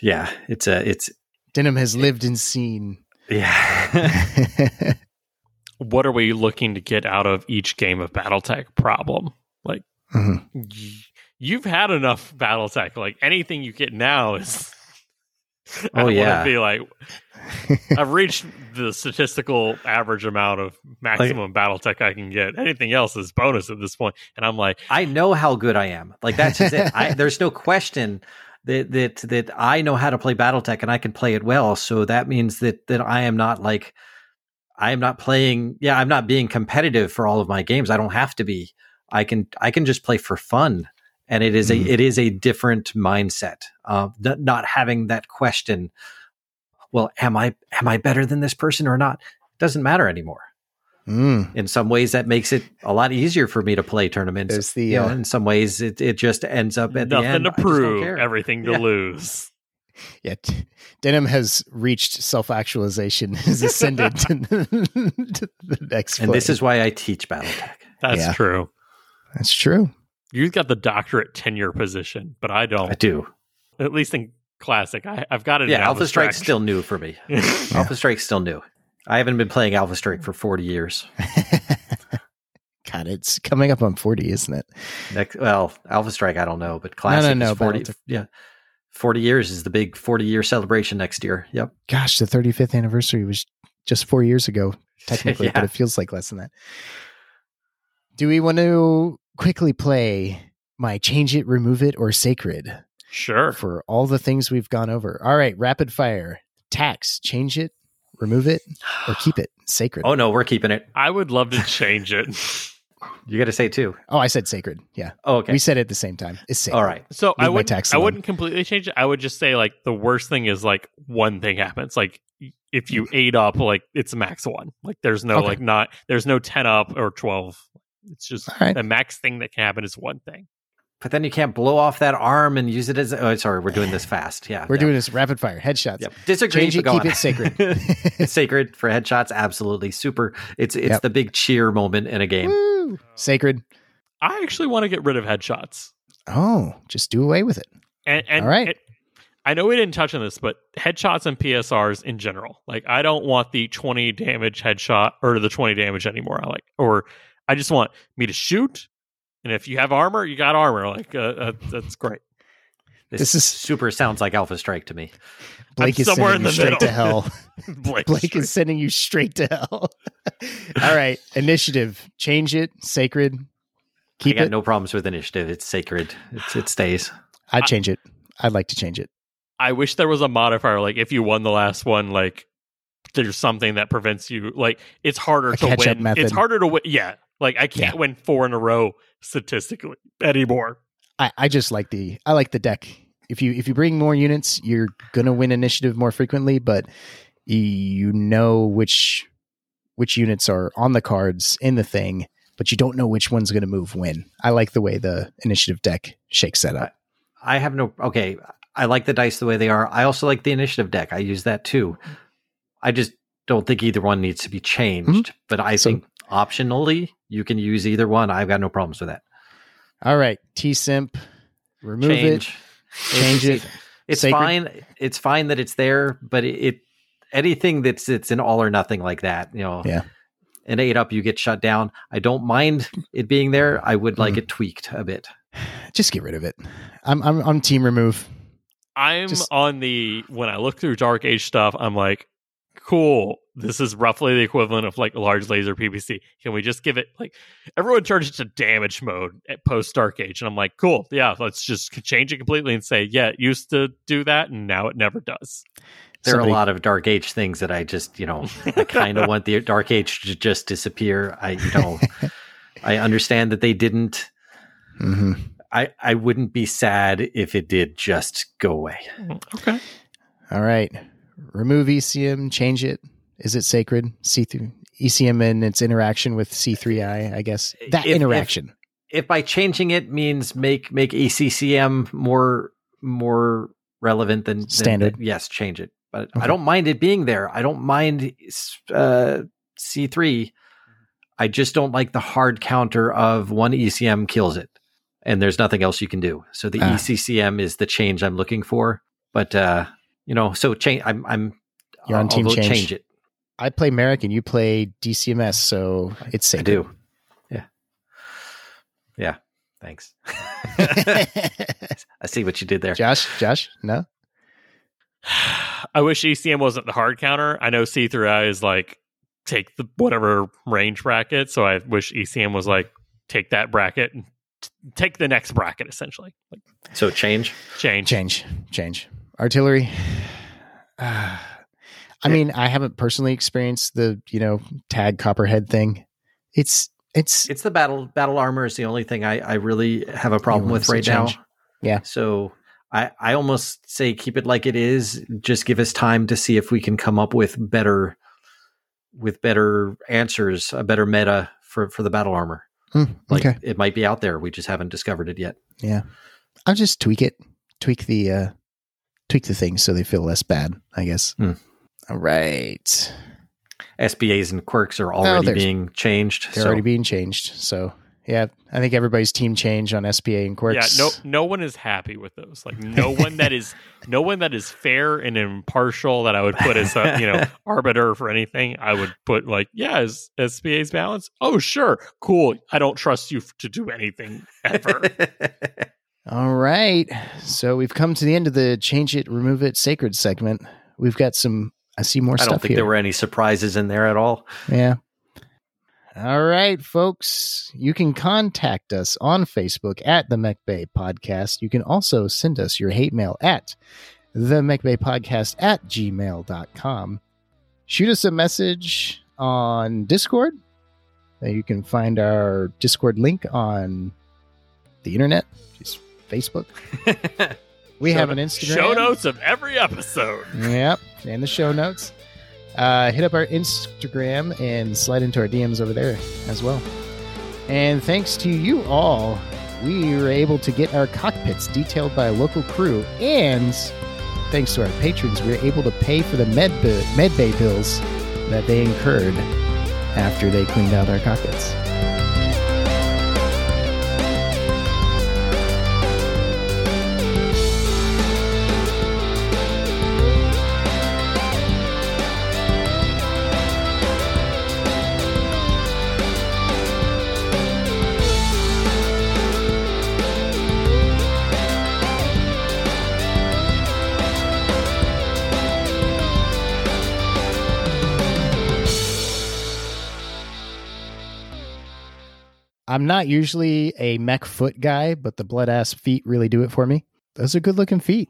Yeah, it's a it's Denham has lived and seen. yeah. what are we looking to get out of each game of BattleTech problem? Like Mhm. y- you've had enough BattleTech. Like anything you get now is. I Oh, yeah. be like I've reached the statistical average amount of maximum BattleTech I can get. Anything else is bonus at this point. point, and I'm like, I know how good I am. Like that's just it. I, there's no question that that that I know how to play BattleTech and I can play it well. So that means that that I am not like I am not playing. Yeah, I'm not being competitive for all of my games. I don't have to be. I can I can just play for fun, and it is a it is a different mindset. Uh, n- not having that question. Well, am I am I better than this person or not? Doesn't matter anymore Mm. in some ways that makes it a lot easier for me to play tournaments. There's the You know, uh, in some ways it, it just ends up at nothing the end. to I just don't prove, everything to Yeah. lose. yeah. t- Denham has reached self actualization, has ascended to the, to the next. and this is why I teach BattleTech. That's Yeah. true. that's true. You've got the doctorate tenure position, but I don't. I do. At least in classic, I, I've got it. Yeah, in Alpha Strike's Strike. still new for me. Alpha Strike's still new. I haven't been playing Alpha Strike for 40 years. God, it's coming up on forty, isn't it? Next, well, Alpha Strike, I don't know, but Classic no, is 40. BattleTech. Yeah. 40 years is the big 40 year celebration next year. Yep. Gosh, the 35th anniversary was just four years ago, technically, but it feels like less than that. Do we want to quickly play my change it, remove it, or sacred Sure. for all the things we've gone over? All right, rapid fire. TACs, change it, remove it, or keep it sacred. Oh no, we're keeping it. I would love to change it. You got to say too. Oh, I said sacred. Yeah. Oh, okay. We said it at the same time. It's sacred. All right. So I Leave my would TACs I alone. wouldn't completely change it. I would just say like the worst thing is like one thing happens. Like if you eight up, like it's max one. Like there's no Okay. like not there's no ten up or twelve. It's just All right. the max thing that can happen is one thing. But then you can't blow off that arm and use it as. Oh, sorry, we're doing this fast. Yeah, We're yeah. doing this rapid fire headshots. Yep. Disagree. Change it, keep it sacred. It's sacred for headshots. Absolutely super. It's it's Yep. the big cheer moment in a game. Woo! Sacred. I actually want to get rid of headshots. Oh, just do away with it. And, and All right. it- I know we didn't touch on this, but headshots and PSRs in general. Like I don't want the 20 damage headshot or the 20 damage anymore. I like or I just want me to shoot. And if you have armor, you got armor. Like uh, uh, that's great. This, This is- super sounds like Alpha Strike to me. Blake I'm is somewhere sending in you the straight to hell. Blake, Blake is sending you straight to hell. All right. Initiative. Change it. Sacred. Keep I got it. no problems with initiative. It's sacred. It's, it stays. I'd change it. I'd like to change it. I wish there was a modifier. Like if you won the last one, like there's something that prevents you. Like it's harder A to win. method. It's harder to win. Yeah. Like I can't win four in a row statistically anymore. I, I just like the I like the deck. If you if you bring more units, you're gonna win initiative more frequently, but you know which which units are on the cards in the thing, but you don't know which one's gonna move when. I like the way the initiative deck shakes that up. I have no. Okay. I like the dice the way they are. I also like the initiative deck. I use that too. I just don't think either one needs to be changed. Mm-hmm. But I So- think optionally you can use either one. I've got no problems with that. All right, TSEMP, remove Change. it, change it. It's Sacred. fine. It's fine that it's there, but it, it anything that's it's an all or nothing like that, you know. Yeah. An eight up, you get shut down. I don't mind it being there. I would like Mhm. it tweaked a bit. Just get rid of it. I'm I'm on team remove. I'm Just- on the when I look through Dark Age stuff, I'm like, cool. This is roughly the equivalent of like a large laser PPC. Can we just give it like everyone turns it to damage mode at post Dark Age, and I'm like, cool, yeah, let's just change it completely and say, yeah, it used to do that, and now it never does. There Somebody- are a lot of Dark Age things that I just, you know, I kind of want the Dark Age to just disappear. I, you know, I understand that they didn't. Mhm. I, I wouldn't be sad if it did just go away. Okay. All right. Remove ECM, change it. Is it sacred? C3 ECM and its interaction with C3I, I guess. That If- if- interaction. If by changing it means make make ECCM more more relevant than than- Standard. than- yes, change it. But Okay. I don't mind it being there. I don't mind uh, C3. I just don't like the hard counter of one ECM kills it, and there's nothing else you can do. So the Ah. ECCM is the change I'm looking for. But uh, you know, so change. I'm I'm You're on I'll team change. change it. I play Marik and you play DCMS, so it's safe. I do. Yeah. Yeah. Thanks. I see what you did there. Josh, Josh, no? I wish ECM wasn't the hard counter. I know C3I is like take the whatever range bracket, so I wish ECM was like take that bracket and t- take the next bracket essentially. Like So change. change. Change, change. Artillery. I mean, I haven't personally experienced the, you know, tag copperhead thing. It's, it's, It's the battle battle armor is the only thing I, I really have a problem with right now. Yeah. So I, I almost say keep it like it is. Just give us time to see if we can come up with better with better answers, a better meta for, for the battle armor. Hmm, Like okay. it might be out there. We just haven't discovered it yet. Yeah. I'll just tweak it, tweak the, uh, tweak the things so they feel less bad, I guess. Hmm. All right. SPAs and quirks are already there's- being changed. They're so already being changed. So, yeah, I think everybody's team change on SPA and Quirks. Yeah, no no one is happy with those. Like no one that is no one that is fair and impartial that I would put as a, you know, arbiter for anything. I would put like, yeah, is SPA's balance? Oh, sure. Cool. I don't trust you to do anything ever. All right. So we've come to the end of the change it, remove it, sacred segment. We've got some I see more I don't think here. there were any surprises in there at all. Yeah. All right, folks. You can contact us on Facebook at the Mech Bay Podcast. You can also send us your hate mail at the Mech Bay Podcast at gmail.com. Shoot us a message on Discord. You can find our Discord link on the internet, just Facebook. We Show have an Instagram. Show notes of every episode. Yep, and the show notes. Uh, hit up our Instagram and slide into our DMs over there as well. And thanks to you all, we were able to get our cockpits detailed by a local crew, and thanks to our patrons, we were able to pay for the med med bay bills that they incurred after they cleaned out our cockpits. I'm not usually a mech foot guy, but the blood ass feet really do it for me. Those are good looking feet.